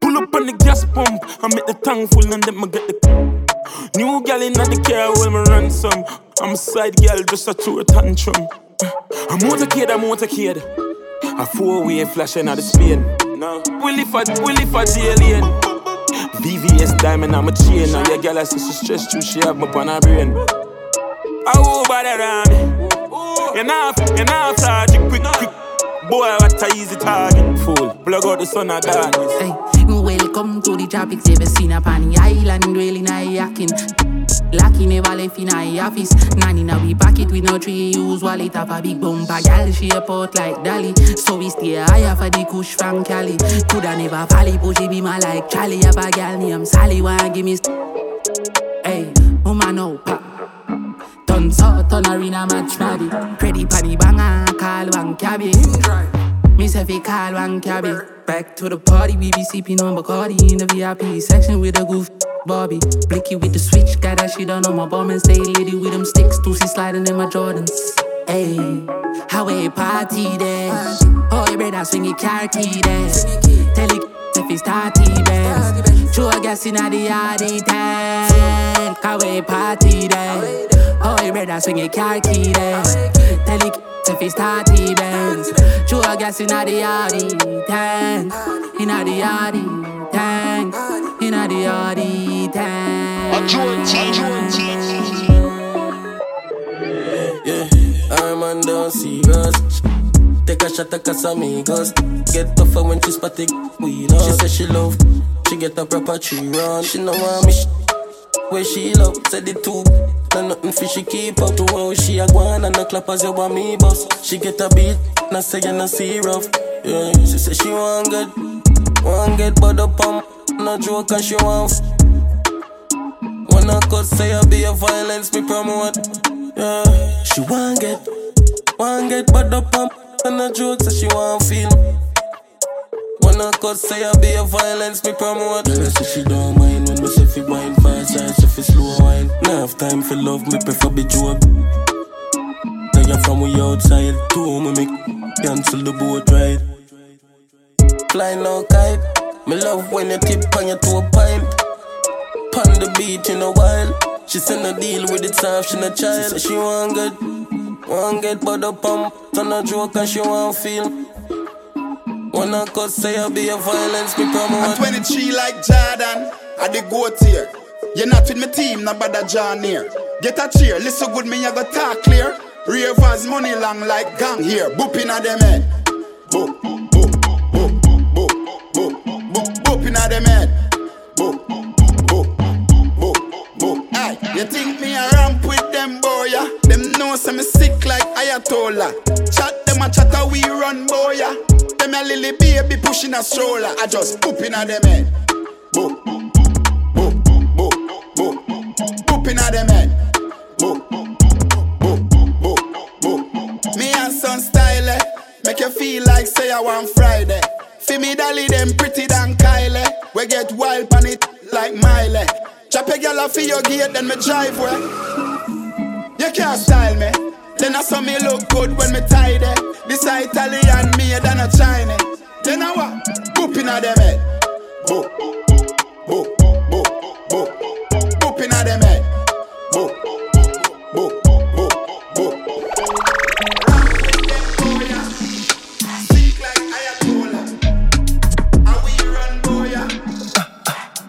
Pull up on the gas pump. I make the tank full and then I get the. New gal in the car will me ransom. I'm a side girl, just a tour tantrum. I'm a motorcade, I'm a motorcade. I'm a four-way flashing out the Spain. No. We live for, we live for alien. VVS diamond, I'm a chain. Now your girl has such a stress too, she have me on her brain. Oh, body around me. You're not charging quick, quick. Boy, what a easy target. Fool, plug out the sun of darkness. Hey, welcome to the tropics. Ever seen a on the island? Really yakin. Lucky never left in a office. Nanny now we pack it with no tree use wallet. Have a big bumper gal, she a port like Dolly. So we stay higher for the kush from Cali. Coulda never valley, but she be my like Charlie. Have a gal named Sally, wanna give me. St- hey, mama no pop. Turn so, turn arena match body. Ready panny banger, call one cabby. Me say fi call one cabby. Back to the party, we be sipping on Bacardi in the VIP section with a goof. Bobby, blicky with the switch, got that shit on my bum and stay lady with them sticks, Lucy sliding in my Jordans. Hey, how a party there? Oh, you better swing your car key. Tell it if it's starty. True, I guess in the yardie tank. How a party there? Oh, you better swing your car key there. Tell it if it's starty bands. True, I guess in the yardie tank. In the yardie tank. In the yardie tank. Yeah, I'm on down serious. Take a shot at Casamigos. Get tougher when she's spot it. We love. She say she love. She get a proper tree run. She know me. Sh- where she love, said the two. No nothing for she keep up to where she a gone and the clap as you want me boss. She get a beat, not say you not see rough. Yeah, she say she want good, want get bud up on. No joke and she want. Wanna cut say I be a violence me promote. Yeah, she want get, want get bud up on. And no joke say she want feel. Wanna cut say I be a violence me promote. Girl say she don't mind when me say fi wine fast, I say fi slow wine. Now have time for love, me prefer be joke. Tell you from we outside, two me make cancel the boat ride. Fly no kite, me love when you tip on your toe pint. Pon the beat in a while. She said no deal with it soft, she no child. She say she want good, want get but up pump. Turn a joke and she want feel. Wanna cut say I be a violence, me promote. I'm 23 like Jordan, I the goat here. You're not with my team, no bother John here. Get a cheer, listen good, me I go talk clear. Ravers money long like gang here, boop inna them head. Boop, boop, boop, boop, boop, boop, boop, boop inna them head. Boop, boop, boop, boop, boop. You think me a ramp with them? boy, yeah. Them know some sick like Ayatollah. Chat them a chatter we run boy, yeah. Them a lily baby pushing a stroller. I just poop in a them head. Boop, boop, boop, boop, boop. Poop in a them head. Boop, boop, boop, boop. Me and son style, eh. make you feel like say I want Friday. Feel me dolly them pretty than Kylie. We get wild on it like Miley. Chop a gal off your gate, then me drive where. You can't style me. Then I saw me look good when me tidy. This a Italian made than a Chinese. Then I what? Boop inna them head. Boop, boop, boop, boop. Boop inna them head.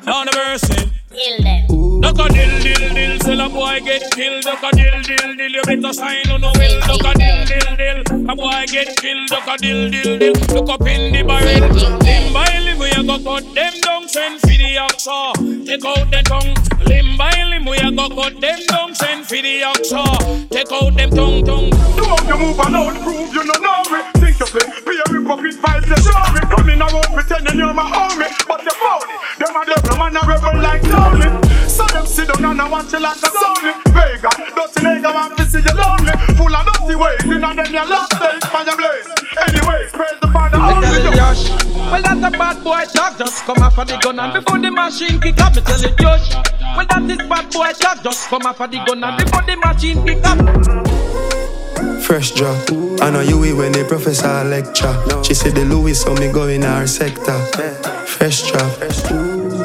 The mercy. Duck a dill dill dill, sell a boy get killed. Duck a dill dill dill, you better sign on the will. Duck a dill dill dill, a boy get killed. Duck a dill dill dill, look up in the barrel. Limb by limb, we a go cut them down, send for the oxa. Take out the tongue. Limb by limb, we a go cut them down, send for the oxa. Take out them tongue tongue. Do how you move and to prove you no know me. Think you play, be a rip up it fight the story. Coming around pretending you're my homie, but you're phony. Them a devil man a rebel like Tony. So them sit down and I watch you like a Sony. Vega, dirty nigga want to see you lonely. Full of dirty ways, in and then your last days fire blaze. Anyways, praise the Father only. you. Well, that's a bad boy talk. Just come off of the gun and before the machine kick up, me tell it, Josh. Well, that is bad boy talk. Just come off of the gun and before the machine kick up. Fresh drop. I know you when the professor lecture. She said the Louis, so me go in her sector. Fresh drop.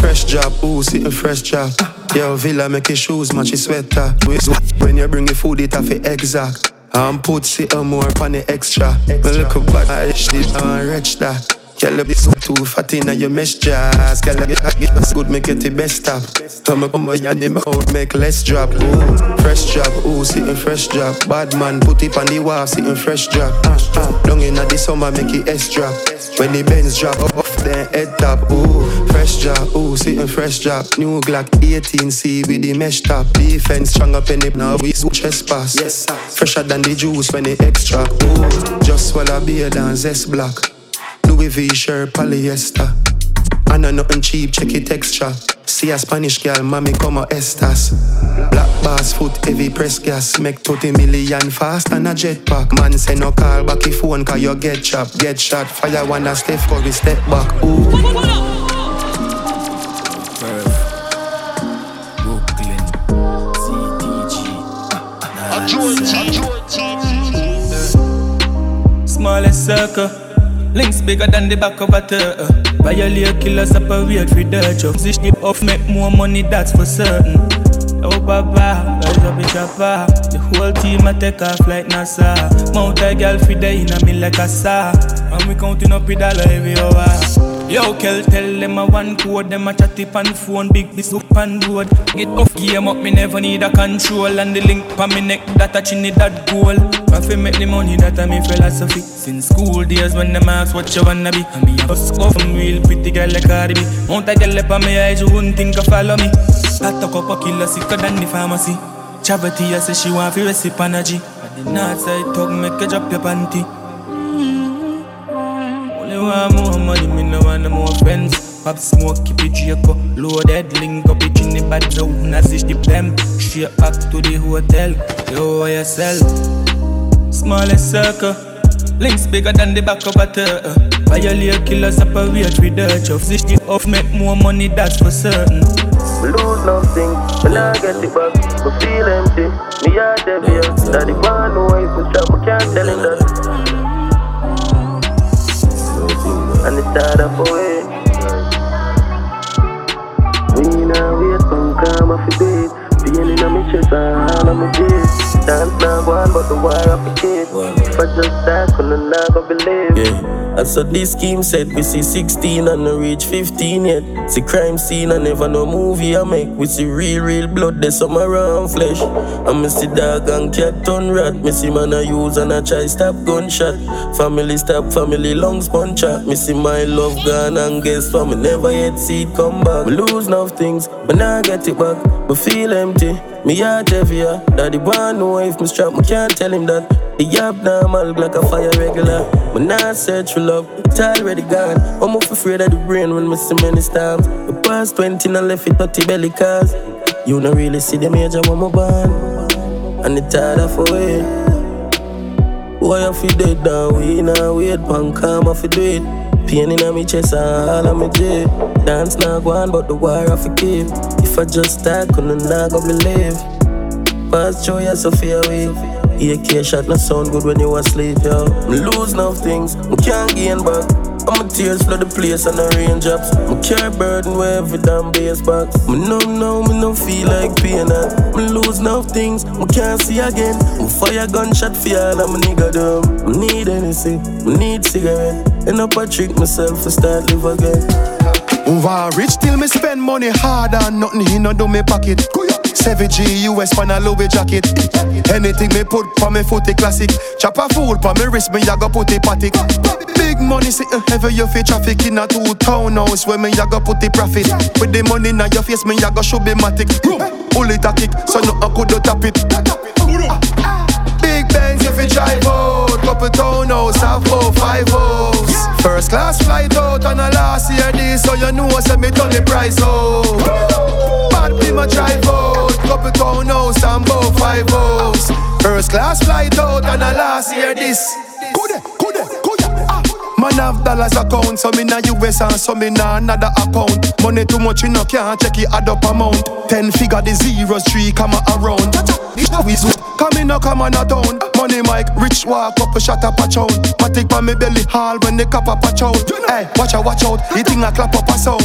Fresh drop, ooh, sitting fresh drop. Yo, Villa make your shoes match your sweater. When you bring the food, it have to exact. I'm put sit more on the extra. Me look back, I shit, I'm rich that. Girl, you so too fat inna your mesh jazz. Girl, you get get us good, make it the best stop. Come up, come on, and them out, make less drop. Ooh, fresh drop, ooh, sitting fresh drop. Bad man, put it on the wall, sitting fresh drop. Long inna the summer, make it S drop. When the Benz drop off, then head top. Ooh, fresh drop, ooh, sitting fresh drop. New Glock 18C with the mesh top. Defense strong up in it now, we chest pass. Yes, Fresher than the juice when it extra. Ooh, just swallow beer than zest block. Louis V shirt, polyester. I know nothing cheap, check it extra. See a Spanish girl, mommy come a Estas. Black bass foot, heavy press gas. Make 30 million fast and a jetpack. Man say no call back your phone, cause you get chopped. Get shot, fire one a Steph Curry step back. Ooh. Smallest circle. Links bigger than the back of a turtle. Violate killer separate for dirt job. This shit off make more money, that's for certain. Oh baba, rise up in chopper. The whole team a take off like NASA. Mount a girl for day in a me like a saw. And we counting up with dollar every hour. Oh, ah. Yo, Kel, tell them a one code, them a chat on phone, big this up on road. Get off game up, me never need a control, and the link pa me neck that a chinny that goal. I fi make the money that a me philosophy. Since school days when them ask what you wanna be, and me a bust off some real pretty girl like Cardi B. Mount a girl up on me eyes, you wouldn't think of follow me. That a couple killer sicker than the pharmacy. Charity, I say she want fi recipe energy. At the north side, talk make you drop your panty. Only me no more friends. Pop smoke, keep it Draco. Loaded, link up it in the bad zone. As it dip them, straight back to the hotel. Yo, yourself. Smallest circle. Links bigger than the back of a turtle. Violate killer separate with dirt chuff. This shit off make more money, that's for certain. Lose nothing, me nah get it back. Me feel empty, me heart heavy. Daddy want know if we stop, we can't tell him that. And it start up away. We now wait for karma for beat. Pain in my chest and all of my days. Dance now go on, but the wire up the kid. If I just die, couldn't not go believe. Yeah. And so this scheme said we see 16 and no reach 15 yet. See crime scene and never no movie I make. We see real, real blood, there's some around flesh. And me see dog and cat turn rat. Me see man I use and I try stop gunshot. Family stop, family lungs punch out. Me see my love gone and guess what? Me never yet see it come back. Me lose enough things, but now I get it back. But feel empty. Me heart heavier. Daddy want know if me strap, me can't tell him that. The abnormal like a fire regular. Me not search for love, it's already gone. I'm off afraid of the brain when me see many storms. The past 20 and left it 30 belly cars. You don't really see the major when me born. And it's hard of away. Why I feel dead now? We now wait, calm, I feel do it. Pain in my chest and all of my jet. Dance now go on, but the wire I keep. If I just start, couldn't not go believe. Past joy, I so fear away. AK shot not sound good when you asleep, yo. Me lose now things, me can't gain back. And my tears flood the place and the raindrops. Me carry burden where every damn base box. Me numb now, me no feel like pain that. Me lose now things, me can't see again. Me fire gunshot for all of my nigga them. Me need anything, me need cigarette. And up I trick myself to start live again. Move on rich till me spend money hard and nothing he no do me pocket. 7G US pan a Louis jacket. Anything me put pa me footy classic. Chop a fool pa me wrist me ya go put it patic. Big money see uh, ever you fi traffic in a two townhouse where me ya go put the profit. With the money in your face me ya go show be matic. Pull it a kick so no I could do tap it. You drive out Couple townhouse, have four, five house. First class flight out on a last year this So you know say me turn the price out. Bad be my drive out Couple townhouse and about five house. First class flight out on a last year this ah. Man have dollars account, so me na US and so me na another account. Money too much, you know can't check it add up amount. Ten figure the zeros, three comma around. Now we zoom, come in, no come on a town. Money Mike, rich walk up a shot up a chown. Matic pa me belly hall when they cap up a chown. Hey, watch out, watch out, the thing a clap up a sound.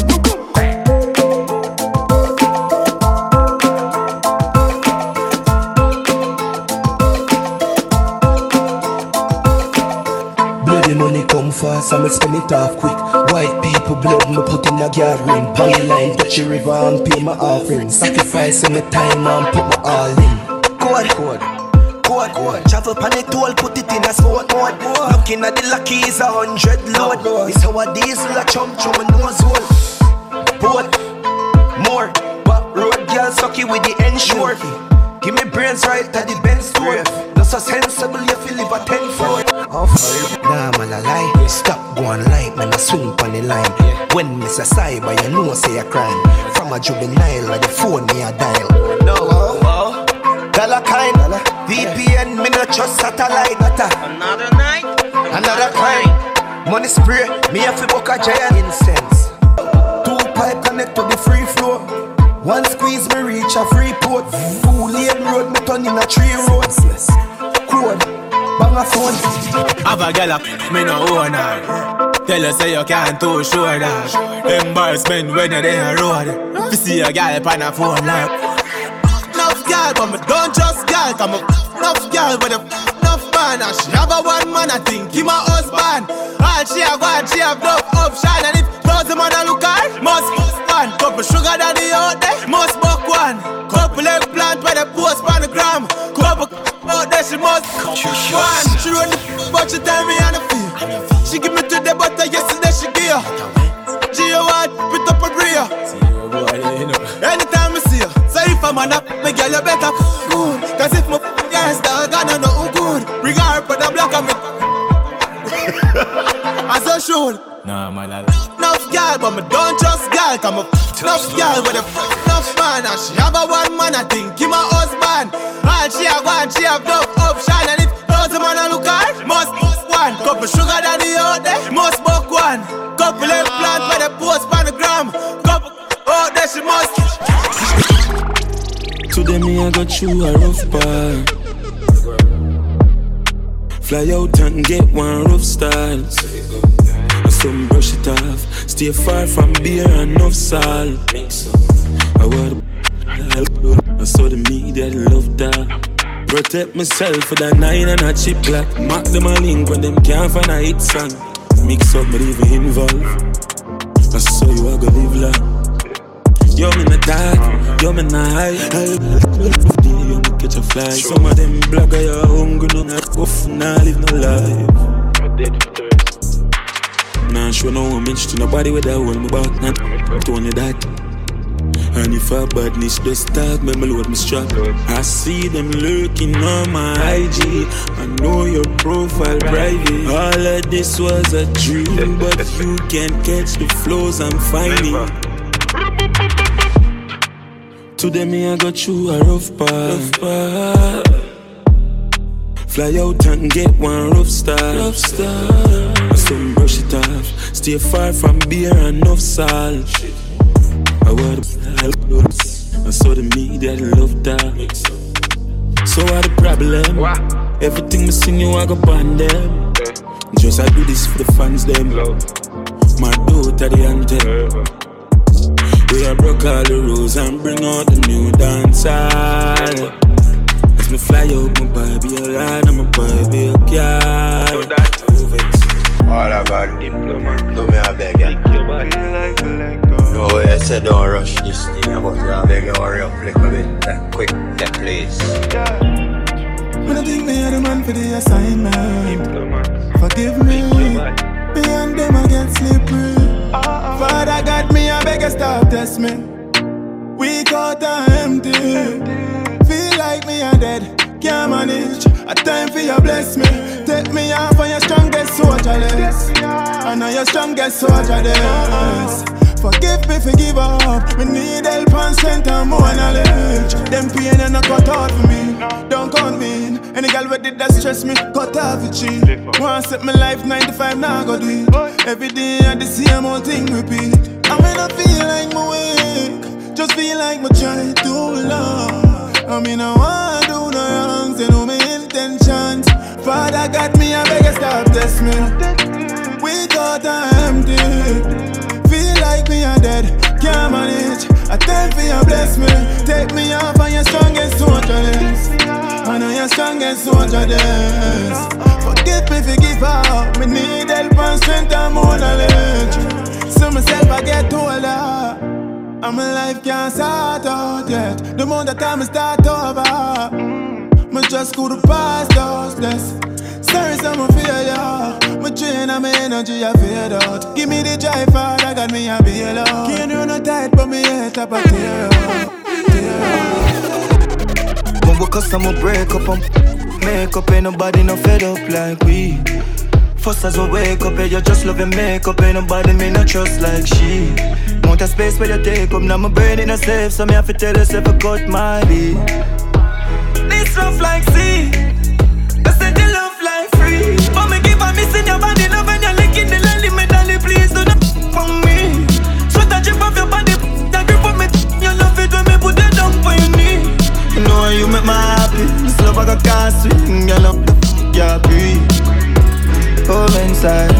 Bloody money come fast, I'ma spend it off quick. White people blood, me put in a gathering. Pay line, touch the river and pay my offering. Sacrificing the time and put my all in. Code, code, code, code. Travel pan it all, put it in a sport mode. Looking at the lucky is a hundred load. It's how a diesel a chump through my nose hole. Port, more, but road girl sucky with the ensure. Give me brains right at the Benz store. Not so sensible, you feel live a tenfold. Nah, man, I lie. Stop going light, man, I swing on the line. When Miss a cyber, you know, say a crime. From a juvenile, like the phone me a dial. No, oh, dollar kind, VPN, me not trust satellite. Another night, another kind. Money spray, me have to book a giant incense. Two pipe connect to the free flow. One squeeze me reach a free port. Two lane road, me turn in a tree road. Code, bang a phone. Have a gal up, me no own her. Tell her say you can't too sure that. Embarrassment when you're there road. If you see a gal on a phone like. Enough gal, but me don't just gal. Come up, enough gal with a enough man. And she have a one man, I think he my husband. All she have one, she have enough option. And if thousand man a look at, must one. Couple sugar daddy out there, must buck one. Couple eggplant where they post on the gram. Couple out there, she must one. She run the but she tell me on the feel. She give me to the butter yesterday, she give. Gio what, put up a rear. Anytime I see her, so if I'm on up, me girl, you better good. Cause if my girl start gonna know good, her for the block of me. As I should. Nah, my lad. Girl, but me don't trust girl. Come up, enough girl with a enough man. And she have a one man, I think he my husband. All she have one, she have enough option. And if thousand man a look at, must one. Couple sugar daddy out there, must buck one. Couple eggplant where they post on the gram. Couple out there, she must. Today me I got through a rough part. Fly out and get one rough style. And some brush it off. Stay far from beer and enough salt. I want I saw the media love that. Protect myself with a nine and a chip clock. Mark them a link when them can't find a hit song. Mix up, but even involve. I saw you, I go live long. Yo, me not dark, yo, me not high. Yo, me catch a fly. Some of them blogger, you hungry, no not off, nah live no life. Nah, show no homage to nobody with that hold me back. Nah, Tony that. And if a badness just talk, me, me load me strap. I see them lurking on my IG. I know your profile private. All of this was a dream, but you can't catch the flows I'm finding. Today me I got through a rough part. Fly out and get one rough start. Rough start. Some brush it off. Stay far from beer and enough salt. I want I saw the media love that. So what the problem? Everything me sing you I go ban them. Just I do this for the fans them. My daughter the anthem. We I broke all the rules and bring out the new dancehall. Me fly out my baby a line and my baby a car. All about diploma. Do me a beg ya. No I said don't rush this thing, but I beg you hurry up, little bit, that quick, that please. When I think me are the man for the assignment. Forgive me. Me and them I get slippery. Uh-uh. Father got me, I beg you stop test me. Weak out and empty. Feel like me a dead. Can't manage. A time for you bless me. Take me off on your strongest soldier. I know your strongest soldier. Forgive me, forgive up. We need help and strength and more knowledge. Them pain and a cut out for me. Don't count me. Any girl with it that stress me, cut off it cheap. Want set my life 95 now go do it. Every day I the same old thing repeat. I mean I feel like my weak. Just feel like my try too long. I mean I wanna do no wrong, say no my intentions. Father got me, I beg you stop test me. We got empty. Feel like me a dead, can't manage. I tell for you bless me, take me off on your strongest soldier list. I know your strongest soldier this. Forgive me, forgive her. Me need help and strength and more knowledge. So myself I get older. And my life can't start out yet. The more the time I start over, me just could pass those days. Sorry, some of failure. My train and my energy I fade out. Give me the drive, father, got me a bail out. Can't do no tight, but me head up a tear up. When we custom we break up and make up, ain't nobody no fed up like we. First as we wake up, yeah, you just love your makeup, ain't nobody me no trust like she. Want a space where you take up, now my brain in a safe, so me have to tell yourself I cut my beat. This rough like sea, I said you love like free. But me keep on missing your body, love when you're licking the lolly, me dolly, please do not for me. Sweat a drip off your body, that grip on me, you love it when me put it down for your knee. You know you make me happy, this love I got you love the f- you breathe. Come inside.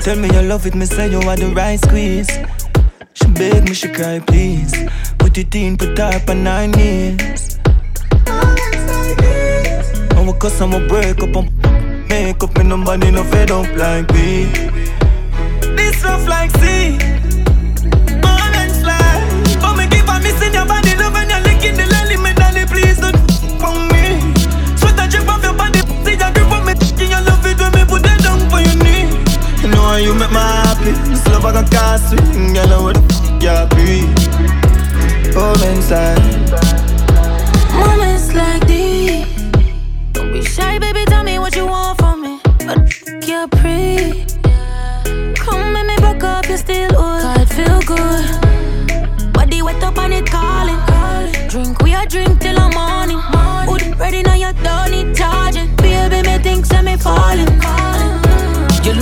Tell me you love it, me say you are the right squeeze. She beg me, she cry, please. Put it in, put up on nine knees. We cuss we break up and make up, and nobody no fed up like me. This rough like sea. Moments like, but me keep on missing your body, You make me happy. This love I can't swing. You know what the f you breathe. Come inside. Moments like these. Don't be shy, baby. Tell me what you want from me. But you're pretty. Come make me back up, you're still old. God feel good. Body wet up and it calling. Drink, we a drink till the morning. Wood ready now, you don't need charging. Baby, me think send me falling.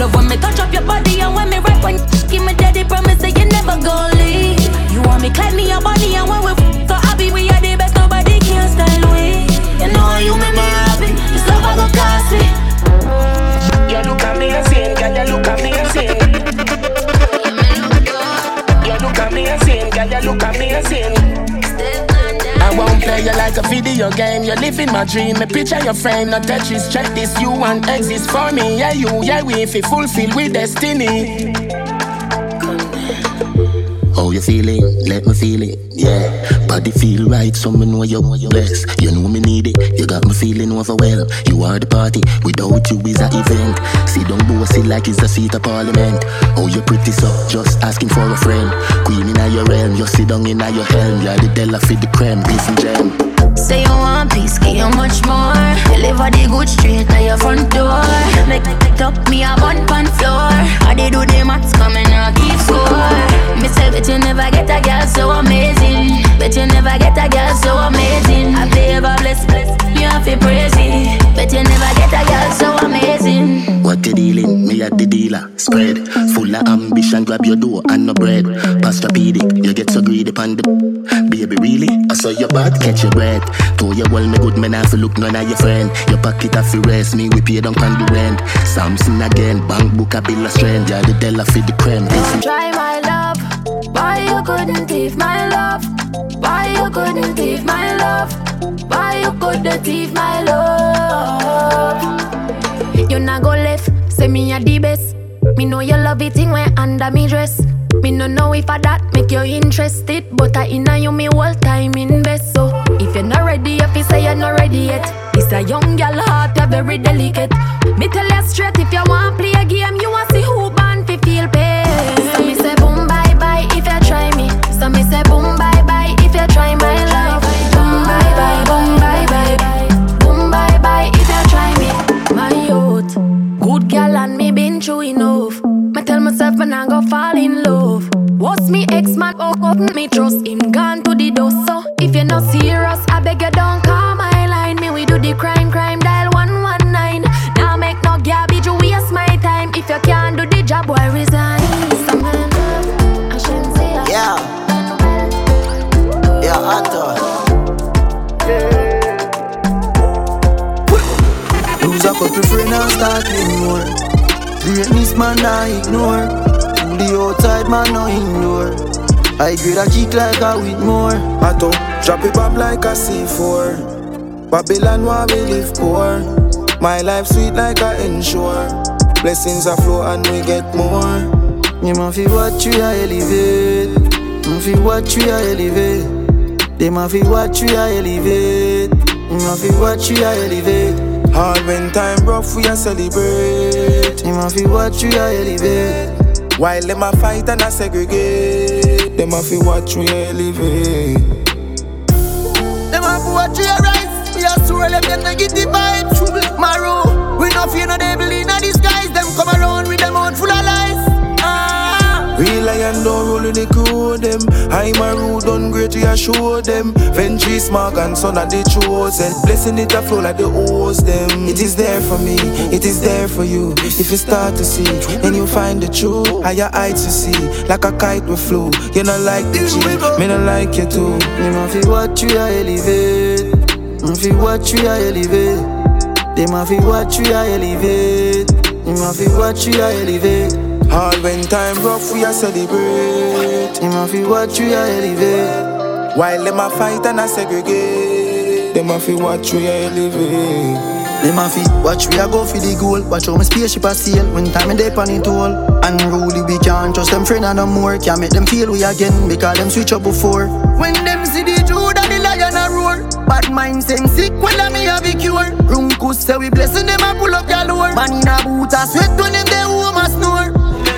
You love when me touch up your body and when me rap when give me daddy promise that you never gon' leave. You want me climb me your body and when we video game. You're living my dream. Me picture your frame, no Tetris. Check this, you want exist for me. Yeah, you, yeah, we if it fulfill with destiny. How you feeling? Let me feel it. Yeah, body feel right, so me know you're blessed. You know me need it. You got me feeling overwhelmed. You are the party. Without you is a event. See don't it like it's a seat of parliament. Oh, you pretty so just asking for a friend. Queen in your realm, you sit down in your helm. You're the Della for the creme, beef and jam. Say you want peace, give you much more. Deliver the good straight to your front door. Make it up me a bun pan floor. I they do the maths coming and keep score. Me say bet you never get a girl so amazing. Bet you never get a girl so amazing. I pay ever bless bless. You have to praise it. Bet you never get a girl so amazing. What you dealing? Me at the dealer. Spread full of ambition, grab your door and no bread. Pastrapedic, you get so greedy the baby. Really? I saw your bad, catch your breath. To you well, me good man, I feel look none of your friend. Your pocket have to rest me, we pay down on the rent. Samson again, bank book a bill of strength. Yeah, the Della for the creme. Try my love, why you couldn't thief my love? Why you couldn't thief my love? Why you couldn't thief my love? You not go left, say me a the best. Me know you love it when under me dress. Me no know if I that make you interested, but I inna you me whole time invest. So if you're not ready, if you say you're not ready yet, it's a young girl heart, you're very delicate. Me tell you straight, if you want play a game, you want ex man oh, oh up me trust him gone to the dust. So if you're not serious, I beg you don't call my line. Me we do the crime crime dial one one nine. Now make no garbage you waste my time. If you can't do the job, why resign? Some man love, I shouldn't say Yeah. Yeah, Anto. Lose a couple friends and start living more. Greatness man I ignore. The outside man no indoor. I grade a kick like a with more. I don't drop it up like a C4. Babylon where we live poor. My life sweet like a ensure. Blessings are flow and we get more. You man fi watch you a elevate. Man fi watch you a elevate. They man fi watch you a elevate. You man fi watch you a elevate. All when time rough we a celebrate. You man fi watch you a elevate. While them a fight and a segregate. Them a fi watch we elevate. Them a watch a rise. We a swirl them them negative vibes. Maroon. We no fear no devil in a disguise. Lion don't roll in the crew them. I'm a rude, done great, we show them. Ventry smart and son of the chosen. Blessing it a flow like the hose them. It is there for me, it is there for you. If you start to see, then you find the truth. Higher heights you see, like a kite we flow. You not like the G, me not like you too. You man fi watch you a elevate. Fi watch you a elevate. They man fi watch you a elevate. You man fi watch you a elevate. All when time rough, we a celebrate. You man fi watch we a elevate. While them a fight and a segregate, them a fi watch we a elevate. Them a fi watch we a go for the goal. Watch how my spaceship a sail when time me dey on it all. Unruly we can't trust them friend and no more. Can't make them feel we again because them switch up before. When them see the Judah the lion a roar. Bad mind same sick well a me have a cure. Runkus say we blessing them a pull up galore. Man in a boot a sweat when them dey home a snore.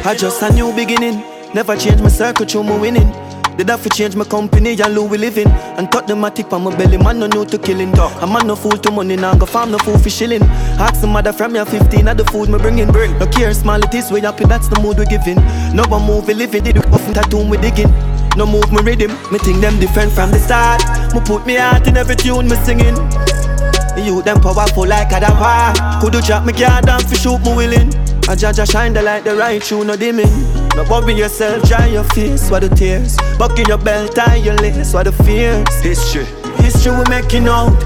I just a new beginning. Never change my circle, through my winning. Did I change my company and Louis living. And talk the matic on my belly, man no new to killing. Dog A man no fool to money, now go farm no fool for shilling. Ask some mother from your 15 of the food me bringing. Bring. No care small it is, we happy that's the mood we giving. No one move we living, did we often tattoo we digging. No move me rhythm, me think them different from the start. Me put me heart in every tune me singing. You them powerful like a Could you drop me card down for shoot me willing I judge shine the light, the right through no dimming. No worry yourself, dry your face, what the tears. Buckle your belt, tie your lace, what the fears. History, history we making out.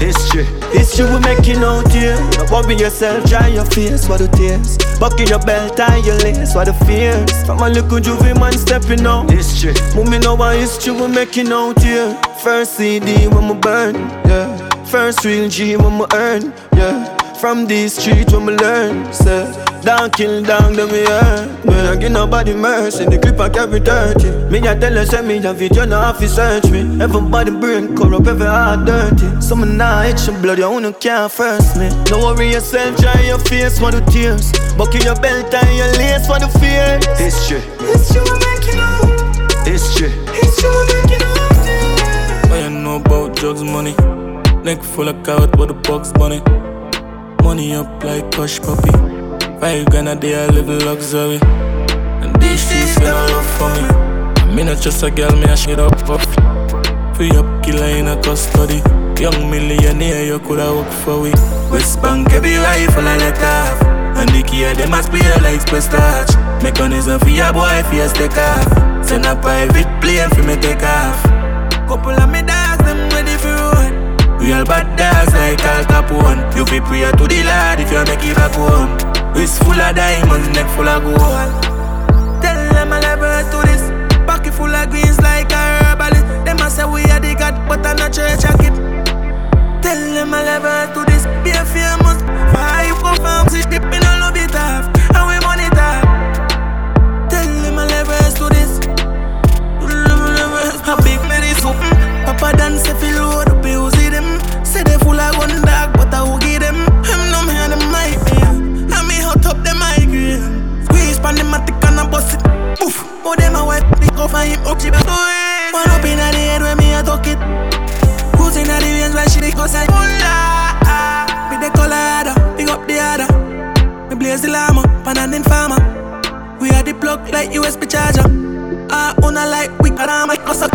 History, history we making out here. Don't worry yourself, dry your face for the tears. Buckle your belt, tie your lace for the fears. From a little juvie man stepping out. History, moving know what history we making out here. First CD when we burn, yeah. First real G when we earn, yeah. From these streets when we learn, say Down kill down then we earn. When I give nobody mercy, the clip I carry dirty. Me I tell her send me a video, no have to search me. Everybody brain corrupt, every heart dirty. Some now itch and blood, you wanna can't first me. Don't worry yourself, dry your face for the tears. Buckle your belt and your lace for the fear. History History we making out History History we making out yeah. What you know about drugs, money. Neck full of carrot with the box bunny Money up like hush puppy. Five grand a day, I live in luxury. And these streets got no love for me. I mean, not just a girl, me a shit up for Free up killer in a custody. Young millionaire, you coulda work for we. West Bank, every rifle I let off. And the key of them a spray like express touch. Mechanism for your boy, for your stick off. Send a private plane for me take off. Couple of me dogs, Real bad dogs like Al Capone. You fi pray to the Lord if you make it back home. Wrist full of diamonds, neck full of gold. Tell them I never to this. Pocket full of greens like a herbalist. Them a say we are the God but I'm not church a kid. Tell them I never to this. Be a famous. Five go farm See dipping all of it off. And we money top. Tell them I never to this. A big medicine Papa dance if Full of gun dog, but I will give them. Him no me and them might be. And me hot up them migraine. Squeeze pan the matic and I bust it. Poof. Oh them a white, they go find him up, she back. One up in the head when me a talk it. Who's in the range where she dey go say, Hola. With the Colorado, big up the other. Me blaze the llama, pan and farmer. We are the plug like USB charger. Ah, uh, una like we can I'm like us up.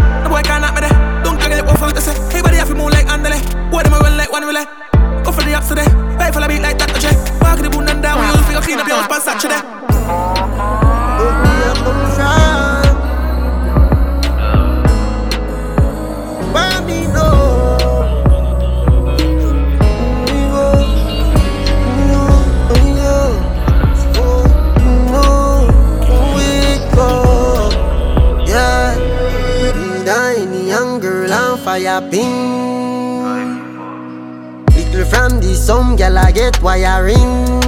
Wiring.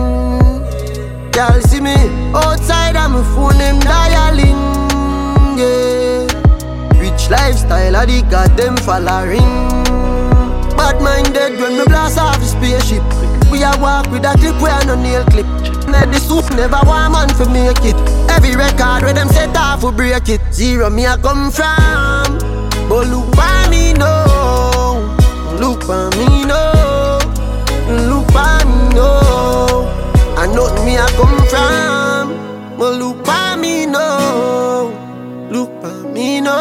Girl see me outside of my phone them dialing. Yeah, rich lifestyle I the got them following. Bad minded when me blast off the spaceship. We a walk with a clip where no nail clip. Net the soup never want man for make it. Every record where them set off we break it. Zero me I come from. But look by me no, look by me no, look by me But look by me no, look by me no,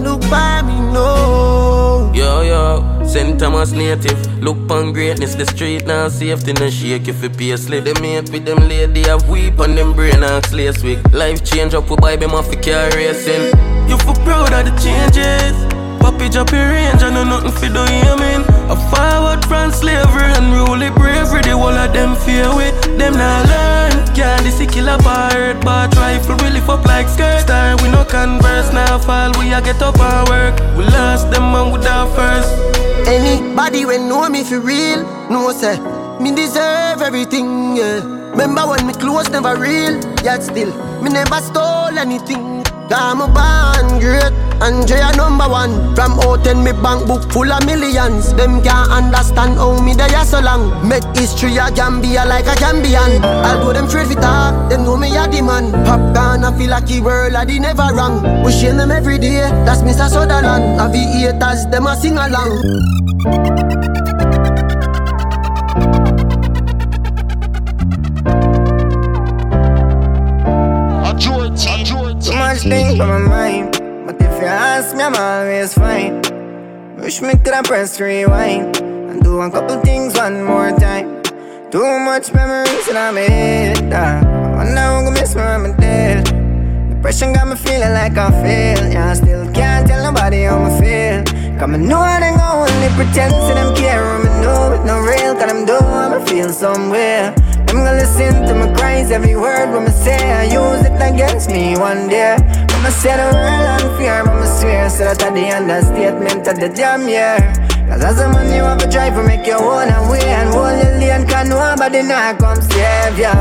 look by me no. Yo yo. St. Thomas native, look pon greatness, the street now safety no shake if you pay slip. They mate with them lady have weep on them brain and lace week. Life change up, we buy them off the car racing. You feel proud of the changes. Poppy drop your range, I know nothing for you mean. A forward from slavery and rule bravery, the whole of them fear with them not learn. Can't this a part. but rifle lift up like skirt. Star we no converse, now fall we a get up and work. We lost them and we down first. Anybody when know me for real, know say me deserve everything. Yeah. Remember when me clothes never real, yet still me never stole anything. I'm a great, Andrea number one. From out in me bank book full of millions. Them can't understand how me there so long. Make history a Gambia like a Gambian. Although them afraid for talk, them know me a the man. Popcorn I feel like the world I the never wrong. We share them every day, that's Mr. Sutherland. Have the haters, them a sing along. Too much things on my mind. Ask me, I'm always fine. Wish me could have pressed rewind and do a couple things one more time. Too much memories in my head. I wonder who gonna miss me when I'm dead. Depression got me feeling like I fail. Yeah, I still can't tell nobody how I feel. Come and know they gon' only pretend to them care. I'm know it no real, cause I'm doing I feel somewhere. I'm gonna listen to my cries, every word when I say I use it against me one day. Mama said the world on fear, mama swear, so that at the understatement of the damn year. Cause as a man you have to drive to make your own way And hold your lane cause nobody not come save ya.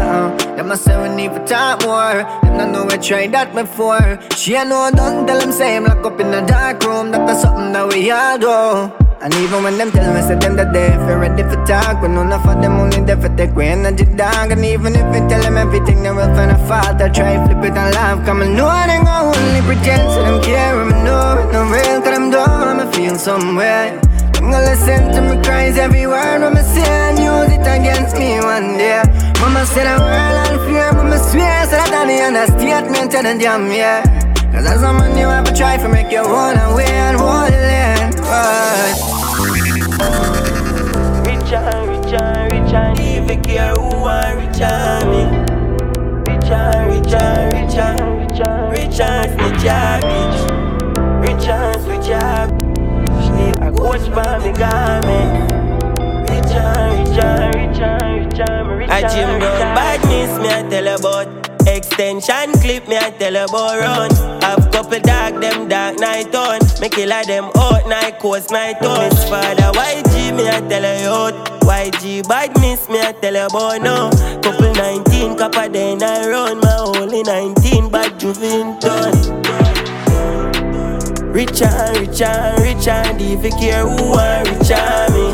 Them a say we need to talk more Them don't know we tried that before She a know don't tell them say I'm up in a dark room That's something that we all do and even when them tell me, say them that they feel ready for talk, but none of them only there for take away energy dog. And even if we tell them everything, they will find a fault. I try flip it and laugh, come and know they gon' only pretend, so them care, I'm know it no real, cause I'm dumb, I'm feel somewhere. I'm gonna listen to me cries every word Mama say and use it against me one day Mama said the world on fear Mama swear so that I the understatement and the damn yeah Cause as a man you have to try to make your own way and hold it in. right. Rich and rich and rich and even care who are rich and me Rich and rich and rich and rich and rich and rich and rich Rich and rich and I coach by me. Rich and rich and rich and rich and rich gym down badness, me I tell about. Extension clip, me I tell about run. Have couple dark, them dark night on. Me kill them out night, coast night on. Miss father YG, me I tell you out. YG badness, me I tell you about no. Couple 19, copper then I run. My only 19, bad done. Rich and rich and rich and if you care who are rich me.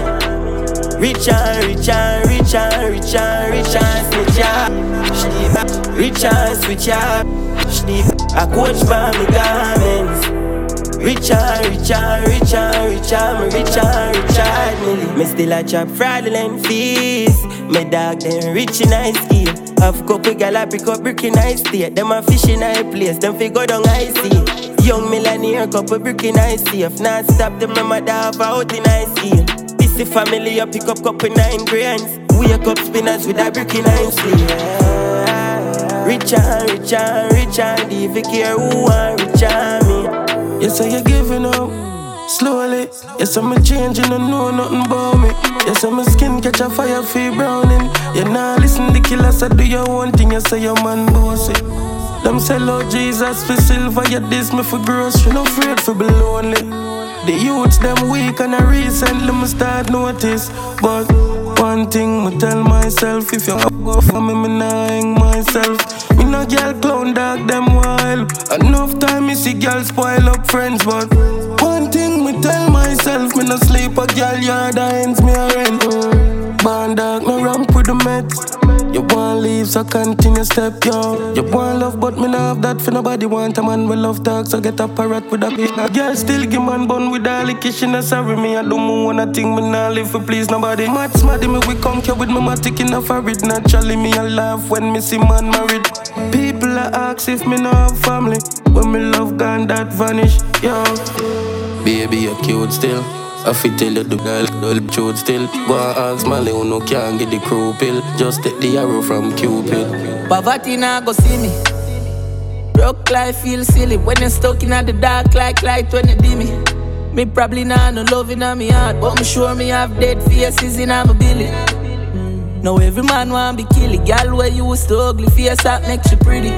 Rich and rich and rich and rich and rich. Rich and switch up. I coach by me garments. Rich and rich and rich and rich and rich and rich and me. Me still a chop fraudulent fees. Me dog them rich in high skill. Have couple gal a pick up brick in high state. Them a fish in high place. Them fi go down high sea. Young millionaire, couple brick in I safe. Not stop them, my mother have out in I see. This the family, I pick up couple nine grands. Wake up spinners with a brick in I sleeve. Rich and rich and rich and you care who and me. You say you're giving up slowly. Yes, I'm changing, I know nothing about me. Yes, I'm skin catch a fire, feel browning. You nah listen the killers, I do your own thing. You say your man bossy. Them sell out Jesus for silver, yet this me for grocery. No afraid for be lonely. The youths them weak and I recently me start notice. But one thing me tell myself, if you go for me, me nah hang myself. Me no girl clown dog them wild. Enough time me see girl spoil up friends, but one thing me tell myself, me no sleep a girl yard ends me a rent. Band dog no ramp with the meds. You want leave, so continue step, yo. You want love, but me not have that for nobody. Want a man with love talk, so get a parrot with a big girl. Still give man bun with all the kitchen, sorry me. I do more one thing, me not live for please nobody. Mad smarty me, we come here with my matic in a forehead. Naturally, me I laugh when me see man married. People are ask if me not have family. When me love gone, that vanish, yo. Baby, you're cute still. I fit tell you the girl, the truth still. And ask Mali who no can get the crew pill. Just take the arrow from Cupid. Poverty nah go see me. Broke life feel silly when you're stuck in the dark like light when you dim me. Me probably nah no love in me heart, but I'm sure me have dead faces in my belly. Mm. Now every man want be killy, girl where you was ugly face that makes you pretty.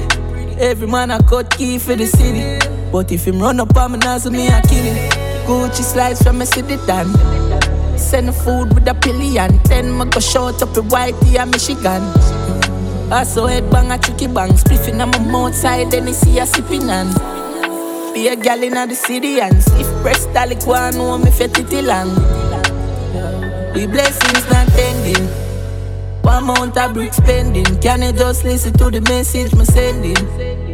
Every man a cut key for the city, but if him run up on me, now me I kill him. Gucci slides from a city dan. Send food with a pillion. Then me go short up a whitey and Michigan. I saw head bang a tricky bang. Spliffing on my mouth side, then you see a sipping on. Be a gal in the city and if press dalik one know me fit it long. The blessings not ending. One amount of brick spending. Can you just listen to the message me sending?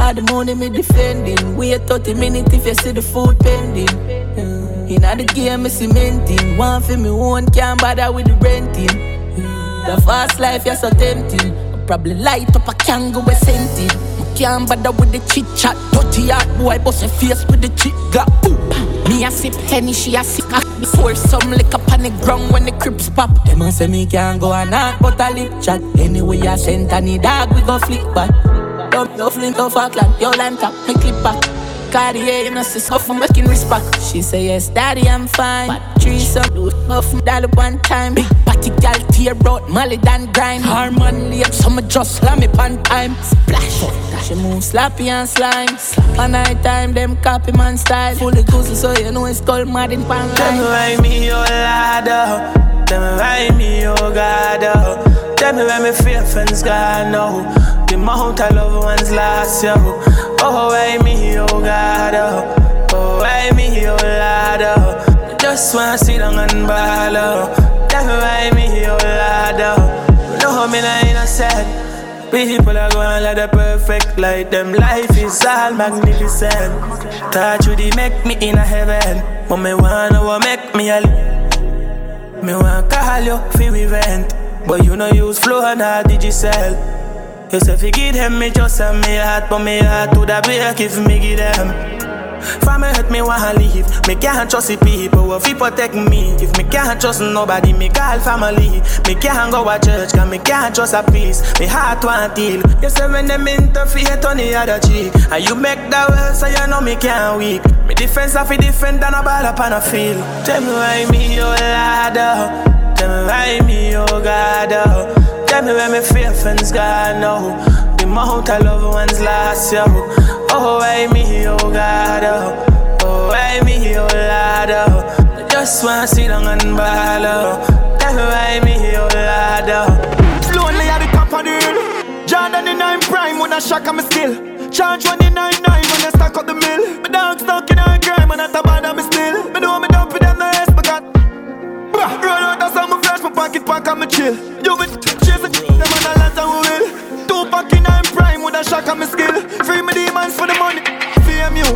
All the money me defending. Wait 30 minutes if you see the food pending. Mm. In the game, me cementing. One for me own, can't bother with the renting. Mm. The fast life, you're so tempting. I probably light up a kangaroo with scented. Can't bother with the chit chat. Dirty hot boy, bust a face with the chit got. Me a sip Henny, she a sip a Pour some liquor on the ground when the crips pop Them a say me can't go and knock but a lip chat Anyway I send any dog we go flick back Dump your flint off a clan, your line top, me clip back Cartier, you know, see stuff from making respect. She say, yes, daddy, I'm fine. But three some do off daddy one time. Big party gal, tear out, Molly than grind. Her man late, so me just slam it on time. Splash. She move sloppy and slime. On night time, them copy man style. Fully goosey, so you know it's called mad in pan Tell me why me, oh lad, oh. Tell me why me, oh God, oh. Tell me why me fear friends God, no. Oh. The amount I love ones last, yo. Oh, why me, oh God, oh. Oh, why me, oh lad, oh. Just wanna sit down and ball, oh. Me why me, oh lad, oh. No, me not innocent. People are going like the perfect light. Them life is all magnificent. Touch you, they make me in a heaven. But me wanna make me a Me wanna call you for event. But you know use flow and how did you? Say you give them me just send me heart, but me heart to the break if me give them. From hurt me wanna leave. Me can't trust the people who fi protect me. If me can't trust nobody, me call family. Me can't go to church, cause me can't trust a peace. Me heart want heal. You say when them interfere on the other cheek, and you make that well, so you know me can't weak. Me defense I fi defend than a ball up on a field. Tell me why me, oh Lord, oh. Tell me why me, oh God, oh. Tell me where me fear friends God, no. The amount I love ones last, yo. Oh, why me, oh God, oh. Oh, why me, oh Lord, oh. I just wanna sit down and ball, oh. Tell me why me, oh Lord, oh. Lonely at the top of the hill. Jordan in nine prime when I shock on my skill. Charge one when I stack up the mill. My dog stuck in a crime and I top bad me still. Me know me done for them the rest, but God. Run out of some flash, my pocket pack me chill. You chasing them and land and we will. Two pack in I'm prime with a shock on my skill. Free me demons for the money, fame you.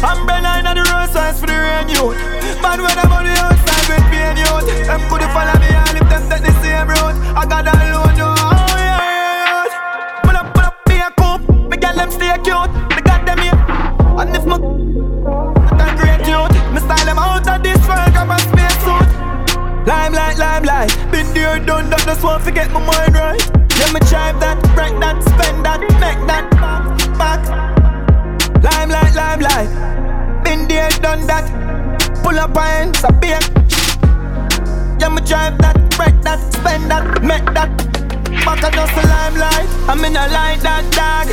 Umbrella in the road signs for the rain you. Man when I'm on the outside with pain you. Them could follow me and if them take the same road. I got that load you. Oh yeah. yeah. Pull up, pull up, be a coupe. Me get them stay cute. Me got them here. And if my great youth, me style them out of this world. Got my space suit. Limelight, limelight. There, done that. Just want to get my mind right. Let me drive that, break that, spend that, make that back. Limelight, limelight. Been there, done that. Pull up and a beer. Yeah, me drive that, break that, spend that, make that. Back at just a limelight. I'm in a light that dog.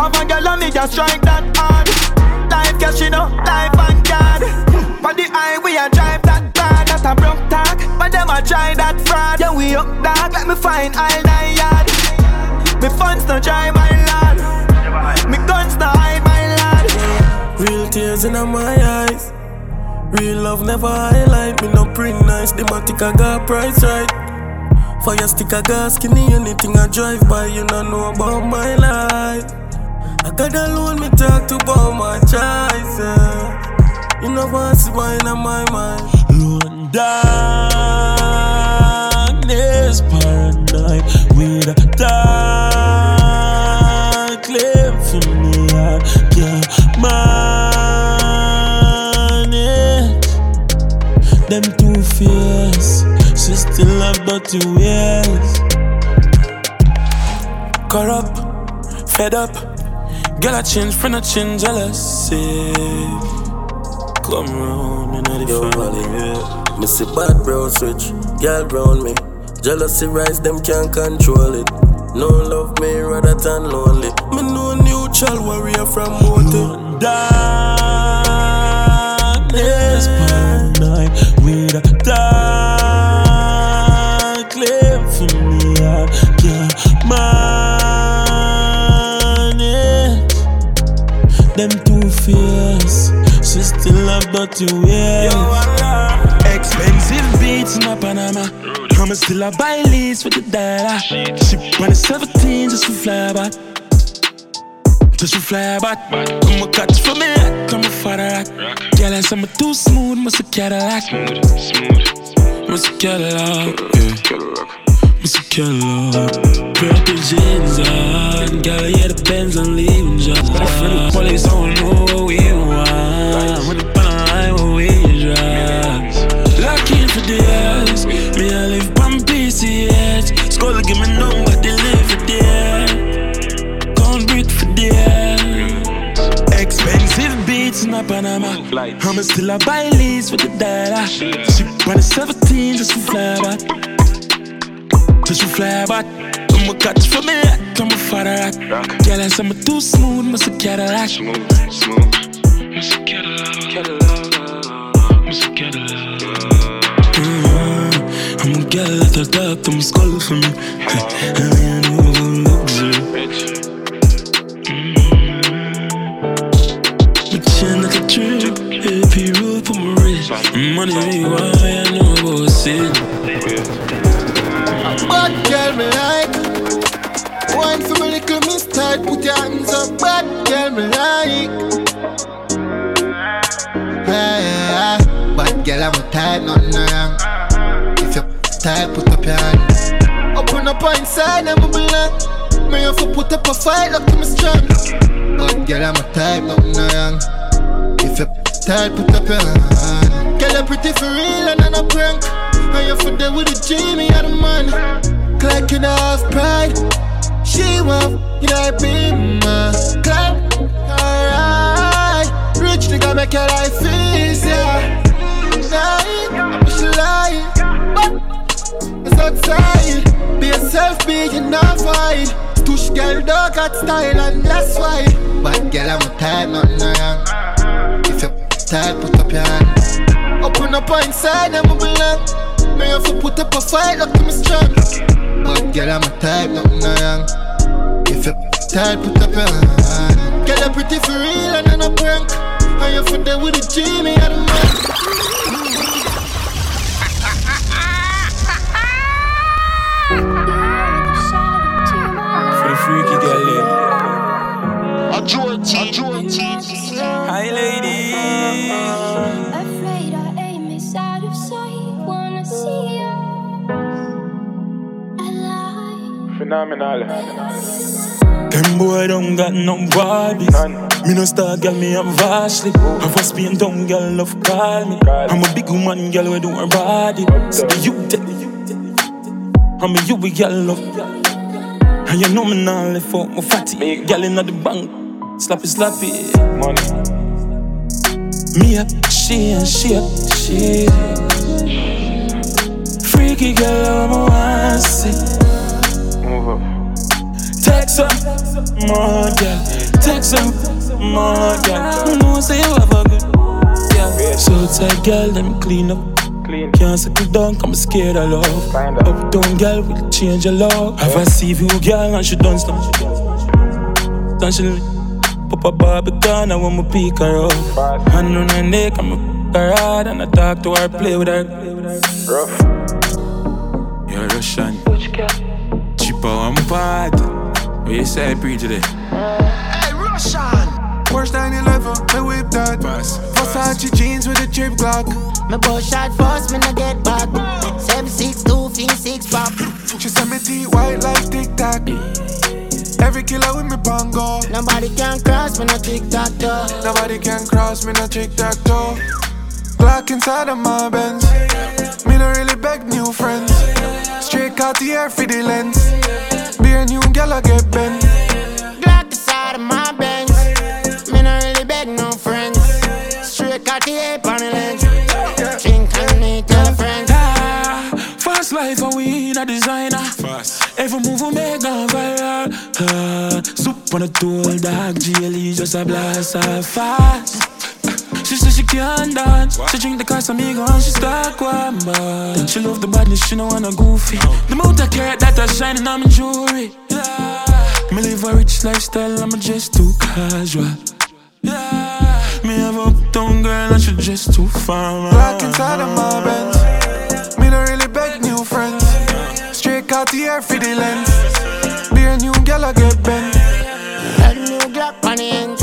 Have a girl on me, just strike that hard. Talk. But them a try that fraud. Yeah, we up dark, let me find all nine yard. Me funds no dry, my lad. Me guns no hide, my lad. Real tears in my eyes. Real love never highlight. Me no print nice, the matic I got price right. Fire stick I got skinny, anything I drive by, you don't know about my life. I got alone, me talk to about my choice. Yeah. You know what's wine on my mind. Darkness, paranoid with a dark claim for me. I can't manage them two fears. She still have dirty ways. Corrupt, fed up. Girl, I change, friend, I change, jealousy. Come round, know the Yo. Me see bad brown switch, girl round me. Jealousy rise, them can't control it. No love me rather than lonely. Me know neutral warrior from Mountain. Darkness, paranoid with a dark claim for me. I can't manage them two fears. She still have dirty ways. Expensive beats in my Panama. I'ma still a buy leads with the dollar. She run a 17 just to fly back. Just to fly back. Come a catch for me, come a father rock. Girl, I I'm too smooth, must a Cadillac. Smooth, smooth. Must a Cadillac, yeah. Must Cadillac. Purple jeans on, girl, yeah, the Benz on leaving job. The police don't know what we want. When the pan line, what we drive. Lock in for the ass. Me, I live on PCH. Skull give me number, they live for there. Can't breathe for there. Expensive beats in a Panama. I'ma still a buy leads for the dollar. She on a 17 just to fly. Just to fly back. I'ma catch for me, I'm a father rock. Girl, I say I'm too smooth, must a Cadillac. Smooth, smooth. Must a Cadillac. Must a Cadillac. Mm-hmm. I'm a girl at the top, I'm skull for me. I ain't know luxury. AP rule for my wrist. Money be why I know about it. Bad girl me like. One for my little mister, put your hands up. Bad girl me like. Yeah. Bad girl I'm a type, nothing wrong. If you tight, put up your hand. Open up inside, I'm a belong. Me have to put up a fight, look to me strong. Bad girl I'm a type, nothing wrong. If you tight, put up your hand. Girl, you pretty for real and not a prank. And you for there with the Jimmy and the man. Clocking off pride. She want you like be my clap. Alright. Rich nigga make your life easier. Lying, I'm she lying. But it's outside. Be yourself, be you not fine. Tush girl, dog got style and that's why. But girl, I'm a type, nothing wrong. If you tight, put up your hand. Open up inside, I'm a belong. Me have to put up a fight, look to me strong. But girl, I'm a type, nothing wrong. If you tight, put up your hand. Girl, you pretty for real and not a prank. And you for there with the Jimmy and the man. For the freaky girl, yeah. A George, a George. Hi, ladies. Phenomenal. Them boy don't got no bodies. Me no star girl, me am vastly. Have a Spain down girl, love call me. I'm a big woman girl, we do her body. So be you tell me, I'm a you we girl love. And you know me now left out my fatty. Girl inna the bank, slappy slappy. Money. Me up, she and she up, she. Freaky girl, I'm a see. Move up. Text her, more girl. Text her, more girl. You know say you have a good, yeah. So tight girl, let me clean up. Clean. Can't settle down, come scared of love. Uptown girl we'll change your love. Have a see view girl and she done stuff. Then she pop a Barbican and when me pick her up. Hand on her neck, I'm a her hard and I talk to her, play with her. Rough. You're Russian. Cheaper one part. What you say, pre today? Hey, Russian. Porsche 911, me whip that. Versace jeans with a drip Glock. Me bust shot first, me no get back. Seven six two, fin six pop. She said me teeth white like Tic Tac. Every killer with me bongo. Nobody can cross me no tic tac toe. Nobody can cross me no tic tac toe. Glock inside of my Benz. Me no really beg new friends. Straight out the air for the lens. Be a new gal I get bent. Glock inside of my Benz. Me no really beg no friends. Straight out the ape on the lens. Drink and me tell a friend. Fast life and we in a designer. Fast. Every move we make gone viral. Uh, soup on a tool, dog. GLE just a blast off fast. She said she can't dance. She drink the Casamigo and she start warm. Then she love the badness, she no wanna goofy. The amount of carrot that are shining on my jewelry. Me live a rich lifestyle, I'm just too casual. Yeah. Me have a uptown girl and she just too fine. Glock inside of my Benz. Me don't really beg new friends. Straight out the air for the lens. Be a new gal I get bent. Got new Glock on the ends.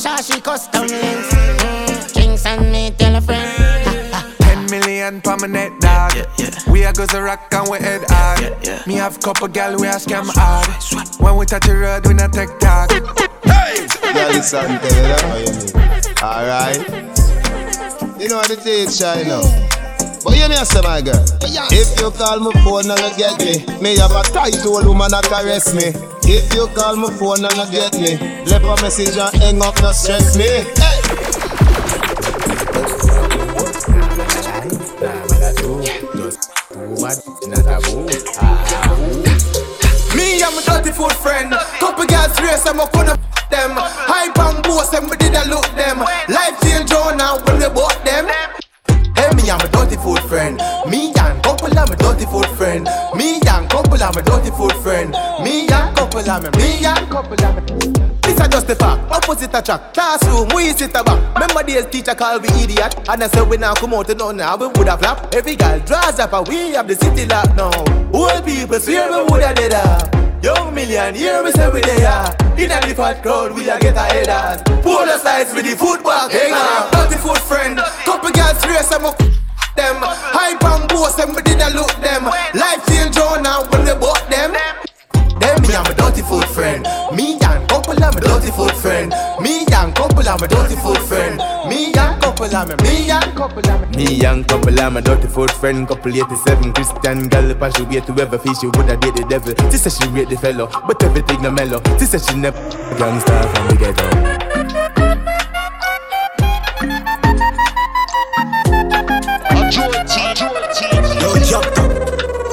Versace custom lens. Mm, Drinks and me tell a friend. Ten million per my net dog. We a go to rock and we head hard. Me have couple gal we a scam hard. When we touch the road, we not take dog. Hey! Yeah, listen, tell you that. Alright. You know what the taste shine now. But you know, say my girl, if you call my phone and you get me, me have a tight old woman that caress me. If you call my phone and not get me, leave a message and hang up, not stress me. Hey. Me and my dirty foot friend, couple girls race, I'm a gonna them. And boast them, we did a look them. Life change on now when we bought them. Hey, me and my dirty foot friend. Me and couple of my dirty foot friend. Me and couple of my dirty foot friend. Me and couple of my, me and couple of my. This a just a fact, opposite attract Classroom, we sit a back? Remember days teacher call we idiot. And I say we now come out to none now we would have flap Every girl draws up and we have the city locked now Old people swear we would have did that. Young million, here we say we there In a fat crowd, we a get a headers Polar sides with the football Hang on, dirty foot friend. Couple girls race, I'm a them. Hype and boast them, we did a look them. Life change on now when we bought them Them me and my dirty foot friend Me and couple of my dirty foot friend Me and couple of my dirty foot friend Me and couple of my, me and couple of my Me young couple, I'm a dirty foot friend. Couple 87 Christian girl, if I should wait to ever feel she woulda date the devil. She said she rate the fellow, but everything no mellow. She said she never gangster from the ghetto. Yo, chop top.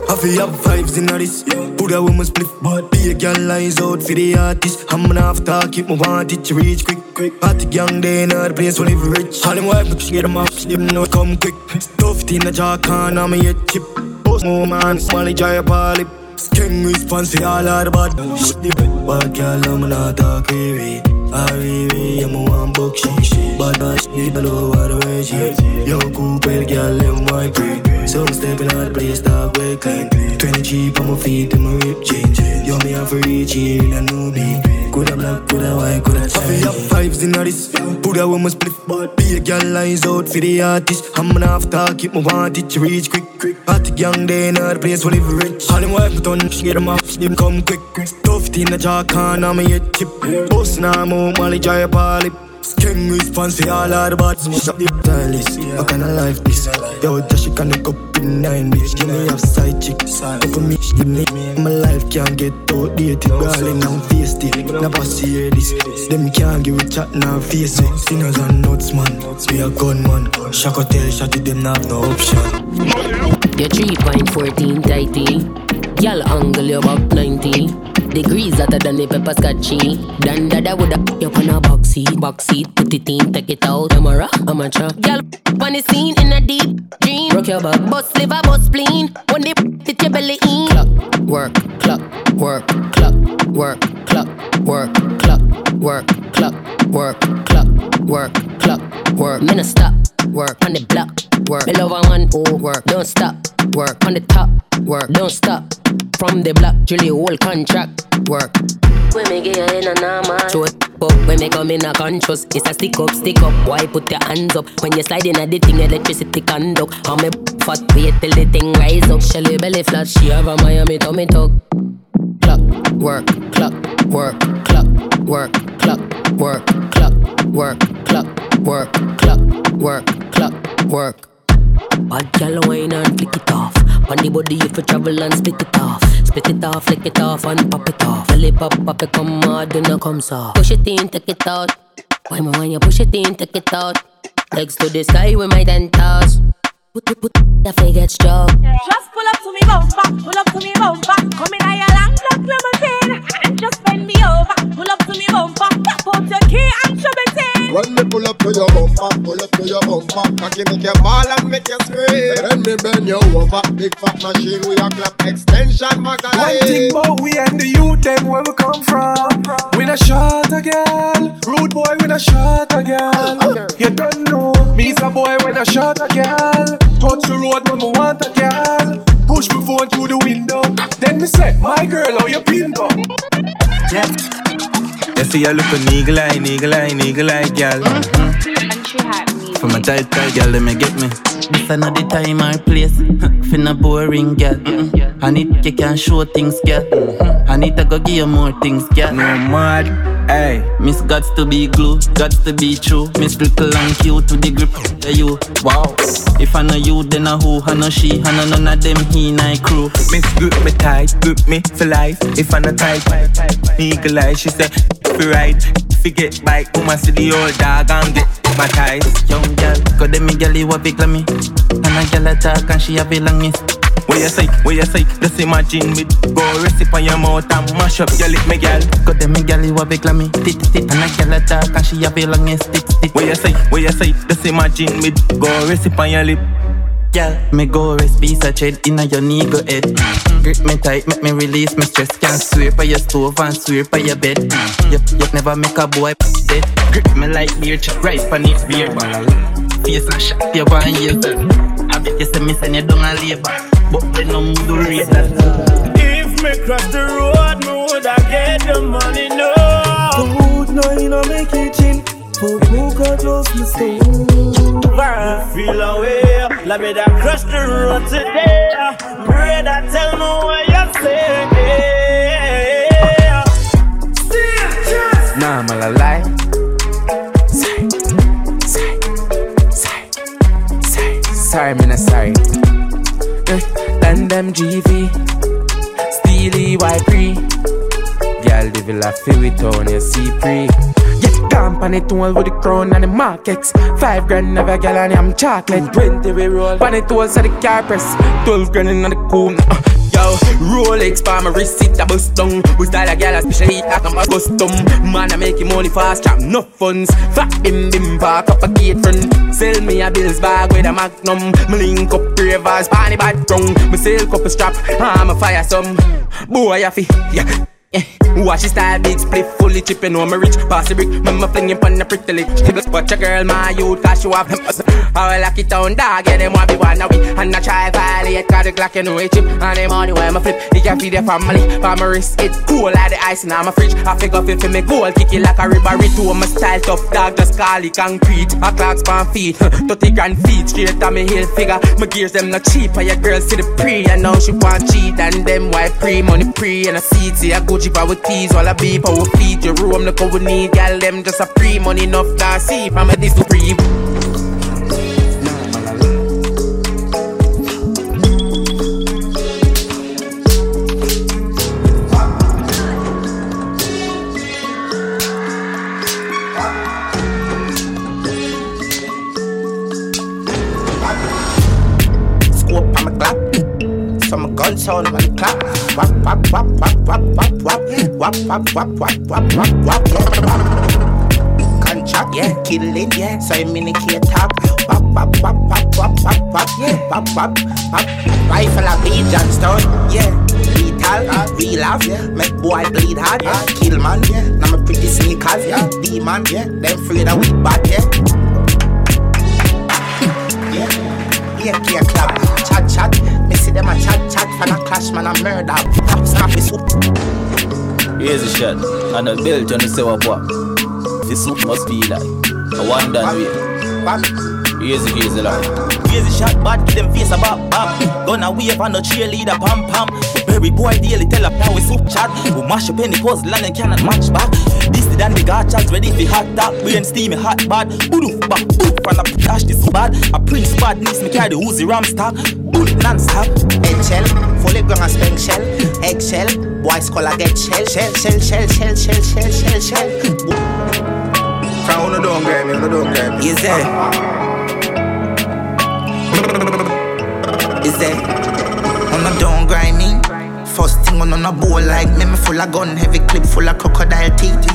I feel have vibes in this. Put a woman split, but be a girl eyes out for the artist. I'm gonna have to keep my want it to reach quick, quick. At the young day, not the place where live rich. All them white bitches get them off, them know come quick. Stuffed in the jar can, I'm a chip. Post more man, smally dry up all lip. King response for all of the bad shit. Bad girl, I'm not talk weary. I really am a one book shit. Bad man shit, I know what the way shit. Yo, cool, pale girl, them white green. So I'm stepping out the place, dog, way clean. 20 cheap on my feet and my rip change. Yo, me have to reach here in a new me. Coulda black, coulda white, coulda. I feel up vibes in this. Put a woman split, but be a girl eyes out for the artist. I'm gonna have to keep my want it to reach quick, quick. At the young day, not the place where live rich. All them white put on, get them off, them come quick, quick. Stuffed in the jar can, I'm a head chip. Boss now, I'm Molly, dry up all King response for all of the bad Shut the stylist, what kind of life this? Yo, just she can look up in nine bitch Give me a side chick, up for me, give me My life. Can't get outdated Darling, I'm faced never see this Them can't give a chat, now face it. Sinners and nuts, man, we a gunman. Shock hotel, shot it, them not have no option. Your 3.14 tighty. Y'all angle you about 90 degrees hotter than the pepper scotchy. Eh? Dan dada woulda you on a box seat, box seat, put it in, take it out. Camera, amateur. Y'all on the scene in a deep dream. Rock your back, bust liver, bust spleen. When they fit your belly in. Clock, work, clock, work, clock, work, clock, work, clock, work, clock, work, clock, work, work. Me no stop, work. On the block, work. Me love a one, oh, work, don't stop, work. On the top, work, don't stop. From the block, Julie whole contract, work. When me get in a normal Show it up. When me come in a conscious It's a stick up, stick up. Why put your hands up? When you slide in a the thing Electricity conduct How me fat wait till the thing rise up. Shelly belly flat. She have a Miami tummy tuck. Clock, work, clock, work, clock, work, clock, work, clock, work, clock, work, clock, work, clock, work Bad gal wine and flick it off. On the body if you travel and split it off. Split it off, flick it off and pop it off. Belly pop, pop it come hard and it comes off. Push it in, take it out. Why my when you push it in, take it out. Legs to the sky with my ten toes. Put, put, put, the fake get strong. Just pull up to me bumper, pull up to me bumper. Come in a long black limousine just bend me over. Pull up to me bumper, pop out your key and show me thing. When me pull up to your bumper, pull up to your bumper Cocky make you fall and make you scream Then me bend you over Big fat machine, we a clap extension magazine One thing about we and the youth, them where we come from. We not shot a girl, rude boy, we not shot a girl. You don't know, me's a boy when I shot a girl. Touch the road when me want a girl. Push me phone through the window. Then me say, my girl, how you pin up? Yeah. You see, I look an eagle eye, eagle eye, eagle eye, girl. Country Hat Music. For my tight, tight girl, let me get me. This another time or place. for no boring girl. Mm-mm. And it you can show things, girl. Mm-hmm. And it I go give you more things, girl. No mad, hey. Miss gots to be glue, gots to be true. Miss little and cute to the grip of you. Wow. If I know you, then I who? I know she, I know none of them he and I crew. Miss grip me tight, grip me for life. If I not tight, eagle eye, she say, fi ride. Forget bike, woman see the old dog and get my ties. Young girl, go them me girl, you a big me. And a girl attack and she a belong Where you say, where you say, just imagine me Go recipe on your mouth and mash up your lip, me girl. Go them me girl, you a big me. Tit tit, and a girl attack and she a belong Tit tit. Where you say, where you say, just imagine me Go recipe on your lip Girl, me go rest piece of tread inna your knee go head. Grip me tight, make me release my stress. Can't swear by your stove and swear by your bed. You, you never make a boy dead. Grip me like beer, chop right on it beer bottle. Face and shot your one years. I bet you say me send you down a labor, but they no move the rate. If me cross the road, me woulda get the money, no. Food, no, you know make it chill. For who got lost me stone. Feel away, let me that cross the road today. Pray that tell me what you say. Nah, I'm a lie. Sorry, sorry, sorry, sorry, sorry, me not sorry. Uh, Then them GV, Steely Y pre. Girl, the villa feel it on your C pre. Yeah, company tool with the crown and the markets. Five grand of a gal and I'm chocolate. Twenty we roll. Pan it tools at the car press. Twelve grand in the cool. Uh, Yo, Rolex for my wrist, it a bust down. We style a gal, especially at a custom. Man, I make him money fast, trap no funds. Fat bim bim, park up a gate front. Sell me a bills bag with a magnum. Me link up ravers, panny bad tongue. Me sell couple strap, I'm a fire some. Boy, I feel, yeah. Watch his style, big split, fully chipping on my rich. The brick, mama flinging pon the pretty lick. Watch a girl, my youth, cause she have them. I lock it down, dog, yeah, them want be one of we. And I try violate, cause the Glock, you know it chip. And them money when I flip, they can feed their family. For my wrist, it cool like the ice in my fridge. I figure feel for me gold, kick it like a ribbery to my style tough dog, just call it concrete. A clock span feet, 30 grand feet, straight on me heel figure. My gears, them not cheap, and your girl see the pre. And now she want cheat, and them white pre, money pre, and a seat, see a Gucci power tease, while I be power feet. Your room, look how we need, gal, them just a free money enough to see. From a this to. Wap wap wap wap wap wap wap wap wap wap wap wap wap wap. Contract, yeah, killing, yeah. So I'm in the top. Wap wap wap wap wap wap wap yeah. Wap wap wap. Rifle a beat Johnstone, yeah. Lethal, real laugh, yeah. Make boy bleed hard, yeah. Kill man, yeah. Now my pretty sneakers, yeah. Demon, yeah. Them afraid of we bad, yeah. Yeah, yeah, yeah, club. Chat, chat. Me see them a chat, chat. For a clash, man, a murder. Snap his whoop. Here's a shot, and a belt on the say what what. This soup must be like a one done way. Here's a here's a line. Here's a shot, bad, give them face a bop bop. Gonna wave on the cheerleader, pam pam. Berry boy daily tell a power soup chat. We mash up any puzzle and then cannot match back. This the dan the gachas ready for hot top. Brain steamy hot bad. Boof back, boof from the dash this bad. A prince bad needs me carry the Uzi ram stock non-stop Eggshell, fully grown as spank shell. Eggshell, boys call I get shell Shell, shell, shell, shell, shell, shell, shell, shell. Fra under don't get me, under don't get me. Is there? Is there? Under don't grind me First thing on on a bowl like me, me full of gun Heavy clip full of crocodile teeth.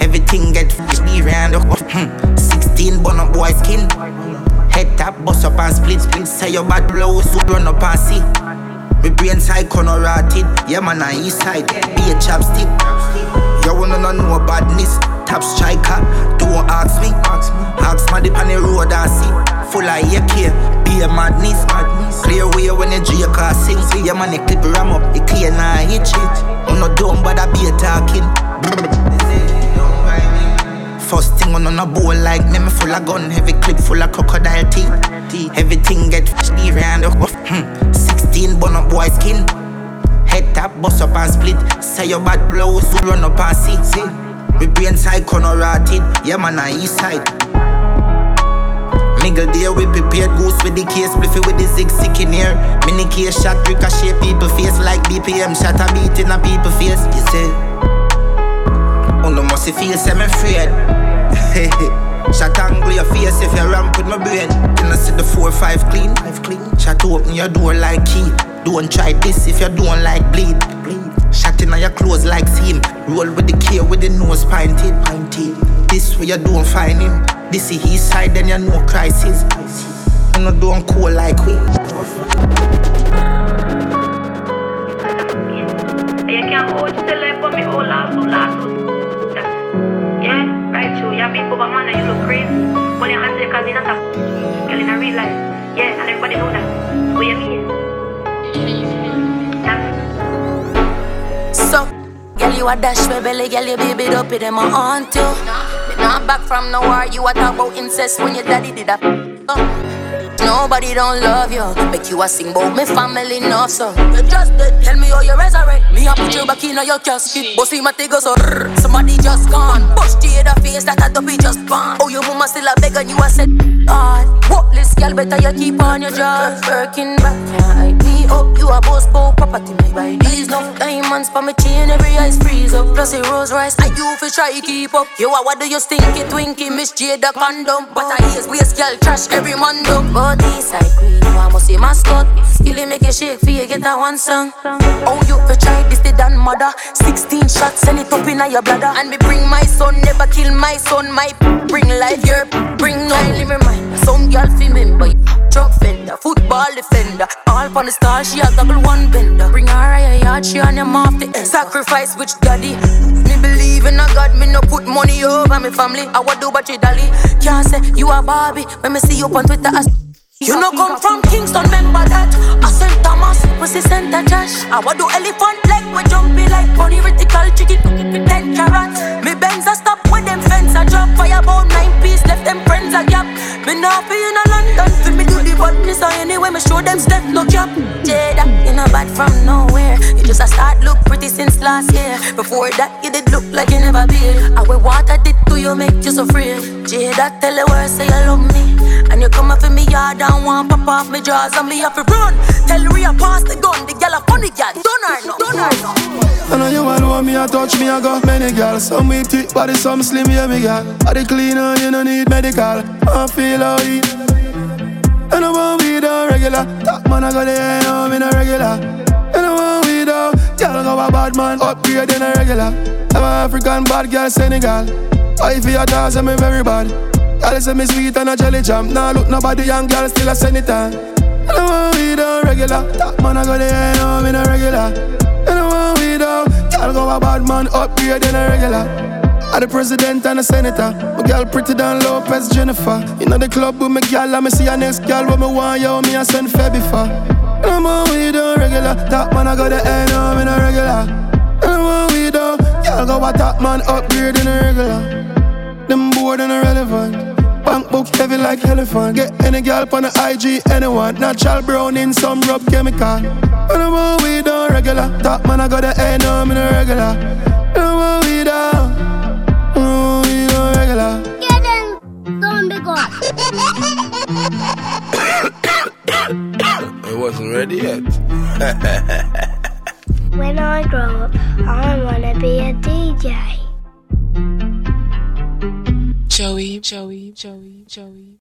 Everything get f***ed around the hmm. 16 bun up boy skin. Head tap, bust up and split, split. Say your bad blow, so run up and see. Me brain side corner rotted. Yeah man, I east side. Be a chapstick. You wanna know no badness. Top striker, don't ask me. Ask my dip on the road and see. Full of AK, be a madness. Clear way when you drink or sing. Your man, the clip ram up, it clear now hit shit. I'm not dumb, but I be a talking. First thing on a bowl like me, full of gun, heavy clip full of crocodile teeth. Everything get free round up. Hmm. 16 16, burn up boy skin. Head tap, bust up and split. Say your bad blows, to run up and see. see. Me brain side corner rotted. Yeah, man, on east side. Mingle there, we prepared goose with the case, spliffy with the zig sick in here. Mini case shot, ricochet people face like BPM shot a beat in a people face. You say, oh no, must feel semi afraid. Shot angle your face if you ramp with my brain. Can I see the four five clean? Five clean. Shot open your door like key. Don't try this if you don't like bleed. bleed. Shot in your clothes like seam. Roll with the K with the nose pointed. pointed. This way you don't find him. This is his side, then you know crisis. You know, don't cool like we. Hold still for me whole last last people but man, you look crazy. But you can't cause you're not a girl in a real life. Yeah, and everybody know that. What you mean? So, girl, you a dash my belly, girl, you baby up them a haunt you. Back from nowhere, you a talk about incest when your daddy did that. Nobody don't love you. Make you a sing about me family enough, so you just dead. Tell me how you resurrect. Me a put you back in your casket. But see my thing go so somebody just gone. Push to the face that a dopey just born. Oh, your mama still a beg and you a said God. Worthless girl, better you keep on your jaws. Working back, hide up. You a boss, bow property, me buy these no diamonds for me chain. Every eyes freeze up. Plus a Rolls Royce, and you fi try keep up. You a what do you stinky twinky, Miss Jada condom? But I hear waste girl trash every man. But this side queen, you a must see mascot. Skilly make a shake for you get that one song. Oh, you fi try this the dan mother. 16 shots, send it up in your bladder. And me bring my son, never kill my son. My bring life, your bring no. Live remind some girl fi member. Truck fender, football defender. All on the star, she a double one bender. Bring her a yard, she on him off the end. Sacrifice which daddy. Me believe in a God, me no put money over me family. I would do but you dolly. Can't say you a Barbie when me see you on Twitter. I you no come from Kingston, remember that. I St. Thomas, pussy center Josh. I would do elephant leg, we jumpy like bunny, vertical chicken, ten carrots. Me Benz a stop with them fence a drop. Fire about nine piece, left them friends a gap. Me not be in a London, for me do the badness. So anyway, me show them step no cap. Jada, you know bad from nowhere. You just a start look pretty since last year. Before that, you did look like you never been. I will water did to you make you so free. Jada, tell the world say you love me. And you come up in me yard and want pop off me jaws and me have to run. Tell Rhea pass the gun, the gal a funny gal. Done her no, done her no. I know you alone, me a touch me, I got many girls. Some with thick body, some slim, yeah, me gal. Are the cleaner, you no need medical. I feel how it. And I want we the regular. Top man, I got the end, I'm in a regular. And I want we the girl, go a bad man, upgrade in a regular. I'm a African bad girl, Senegal. I feel your dance, I'm very bad. Girl say me sweet and a jelly jam. Now look nobody young girl still a send it on. I want we do regular. Top man I go the end home in a regular. I want we do. Girl go a bad man upgrade in a regular. I the president and a senator. My girl pretty than Lopez Jennifer. You know the club with my girl, and me see a next girl what me want, yo, me a send Febby for. I want we do regular. Top man I go the end home in a regular. I want we do. Girl go a top man upgrade in a regular. Them bored and irrelevant. Bank book heavy like elephant. Get any girl on the IG, anyone. Natural brown in some rub chemical. And I'm all we done regular. Top man, I got the end, I'm in a regular. And I'm all we done. Oh, we done regular. Yeah, then, don't be gone. I wasn't ready yet. when I grow up, I wanna be a DJ. Joie, Joie, Joie, Joie.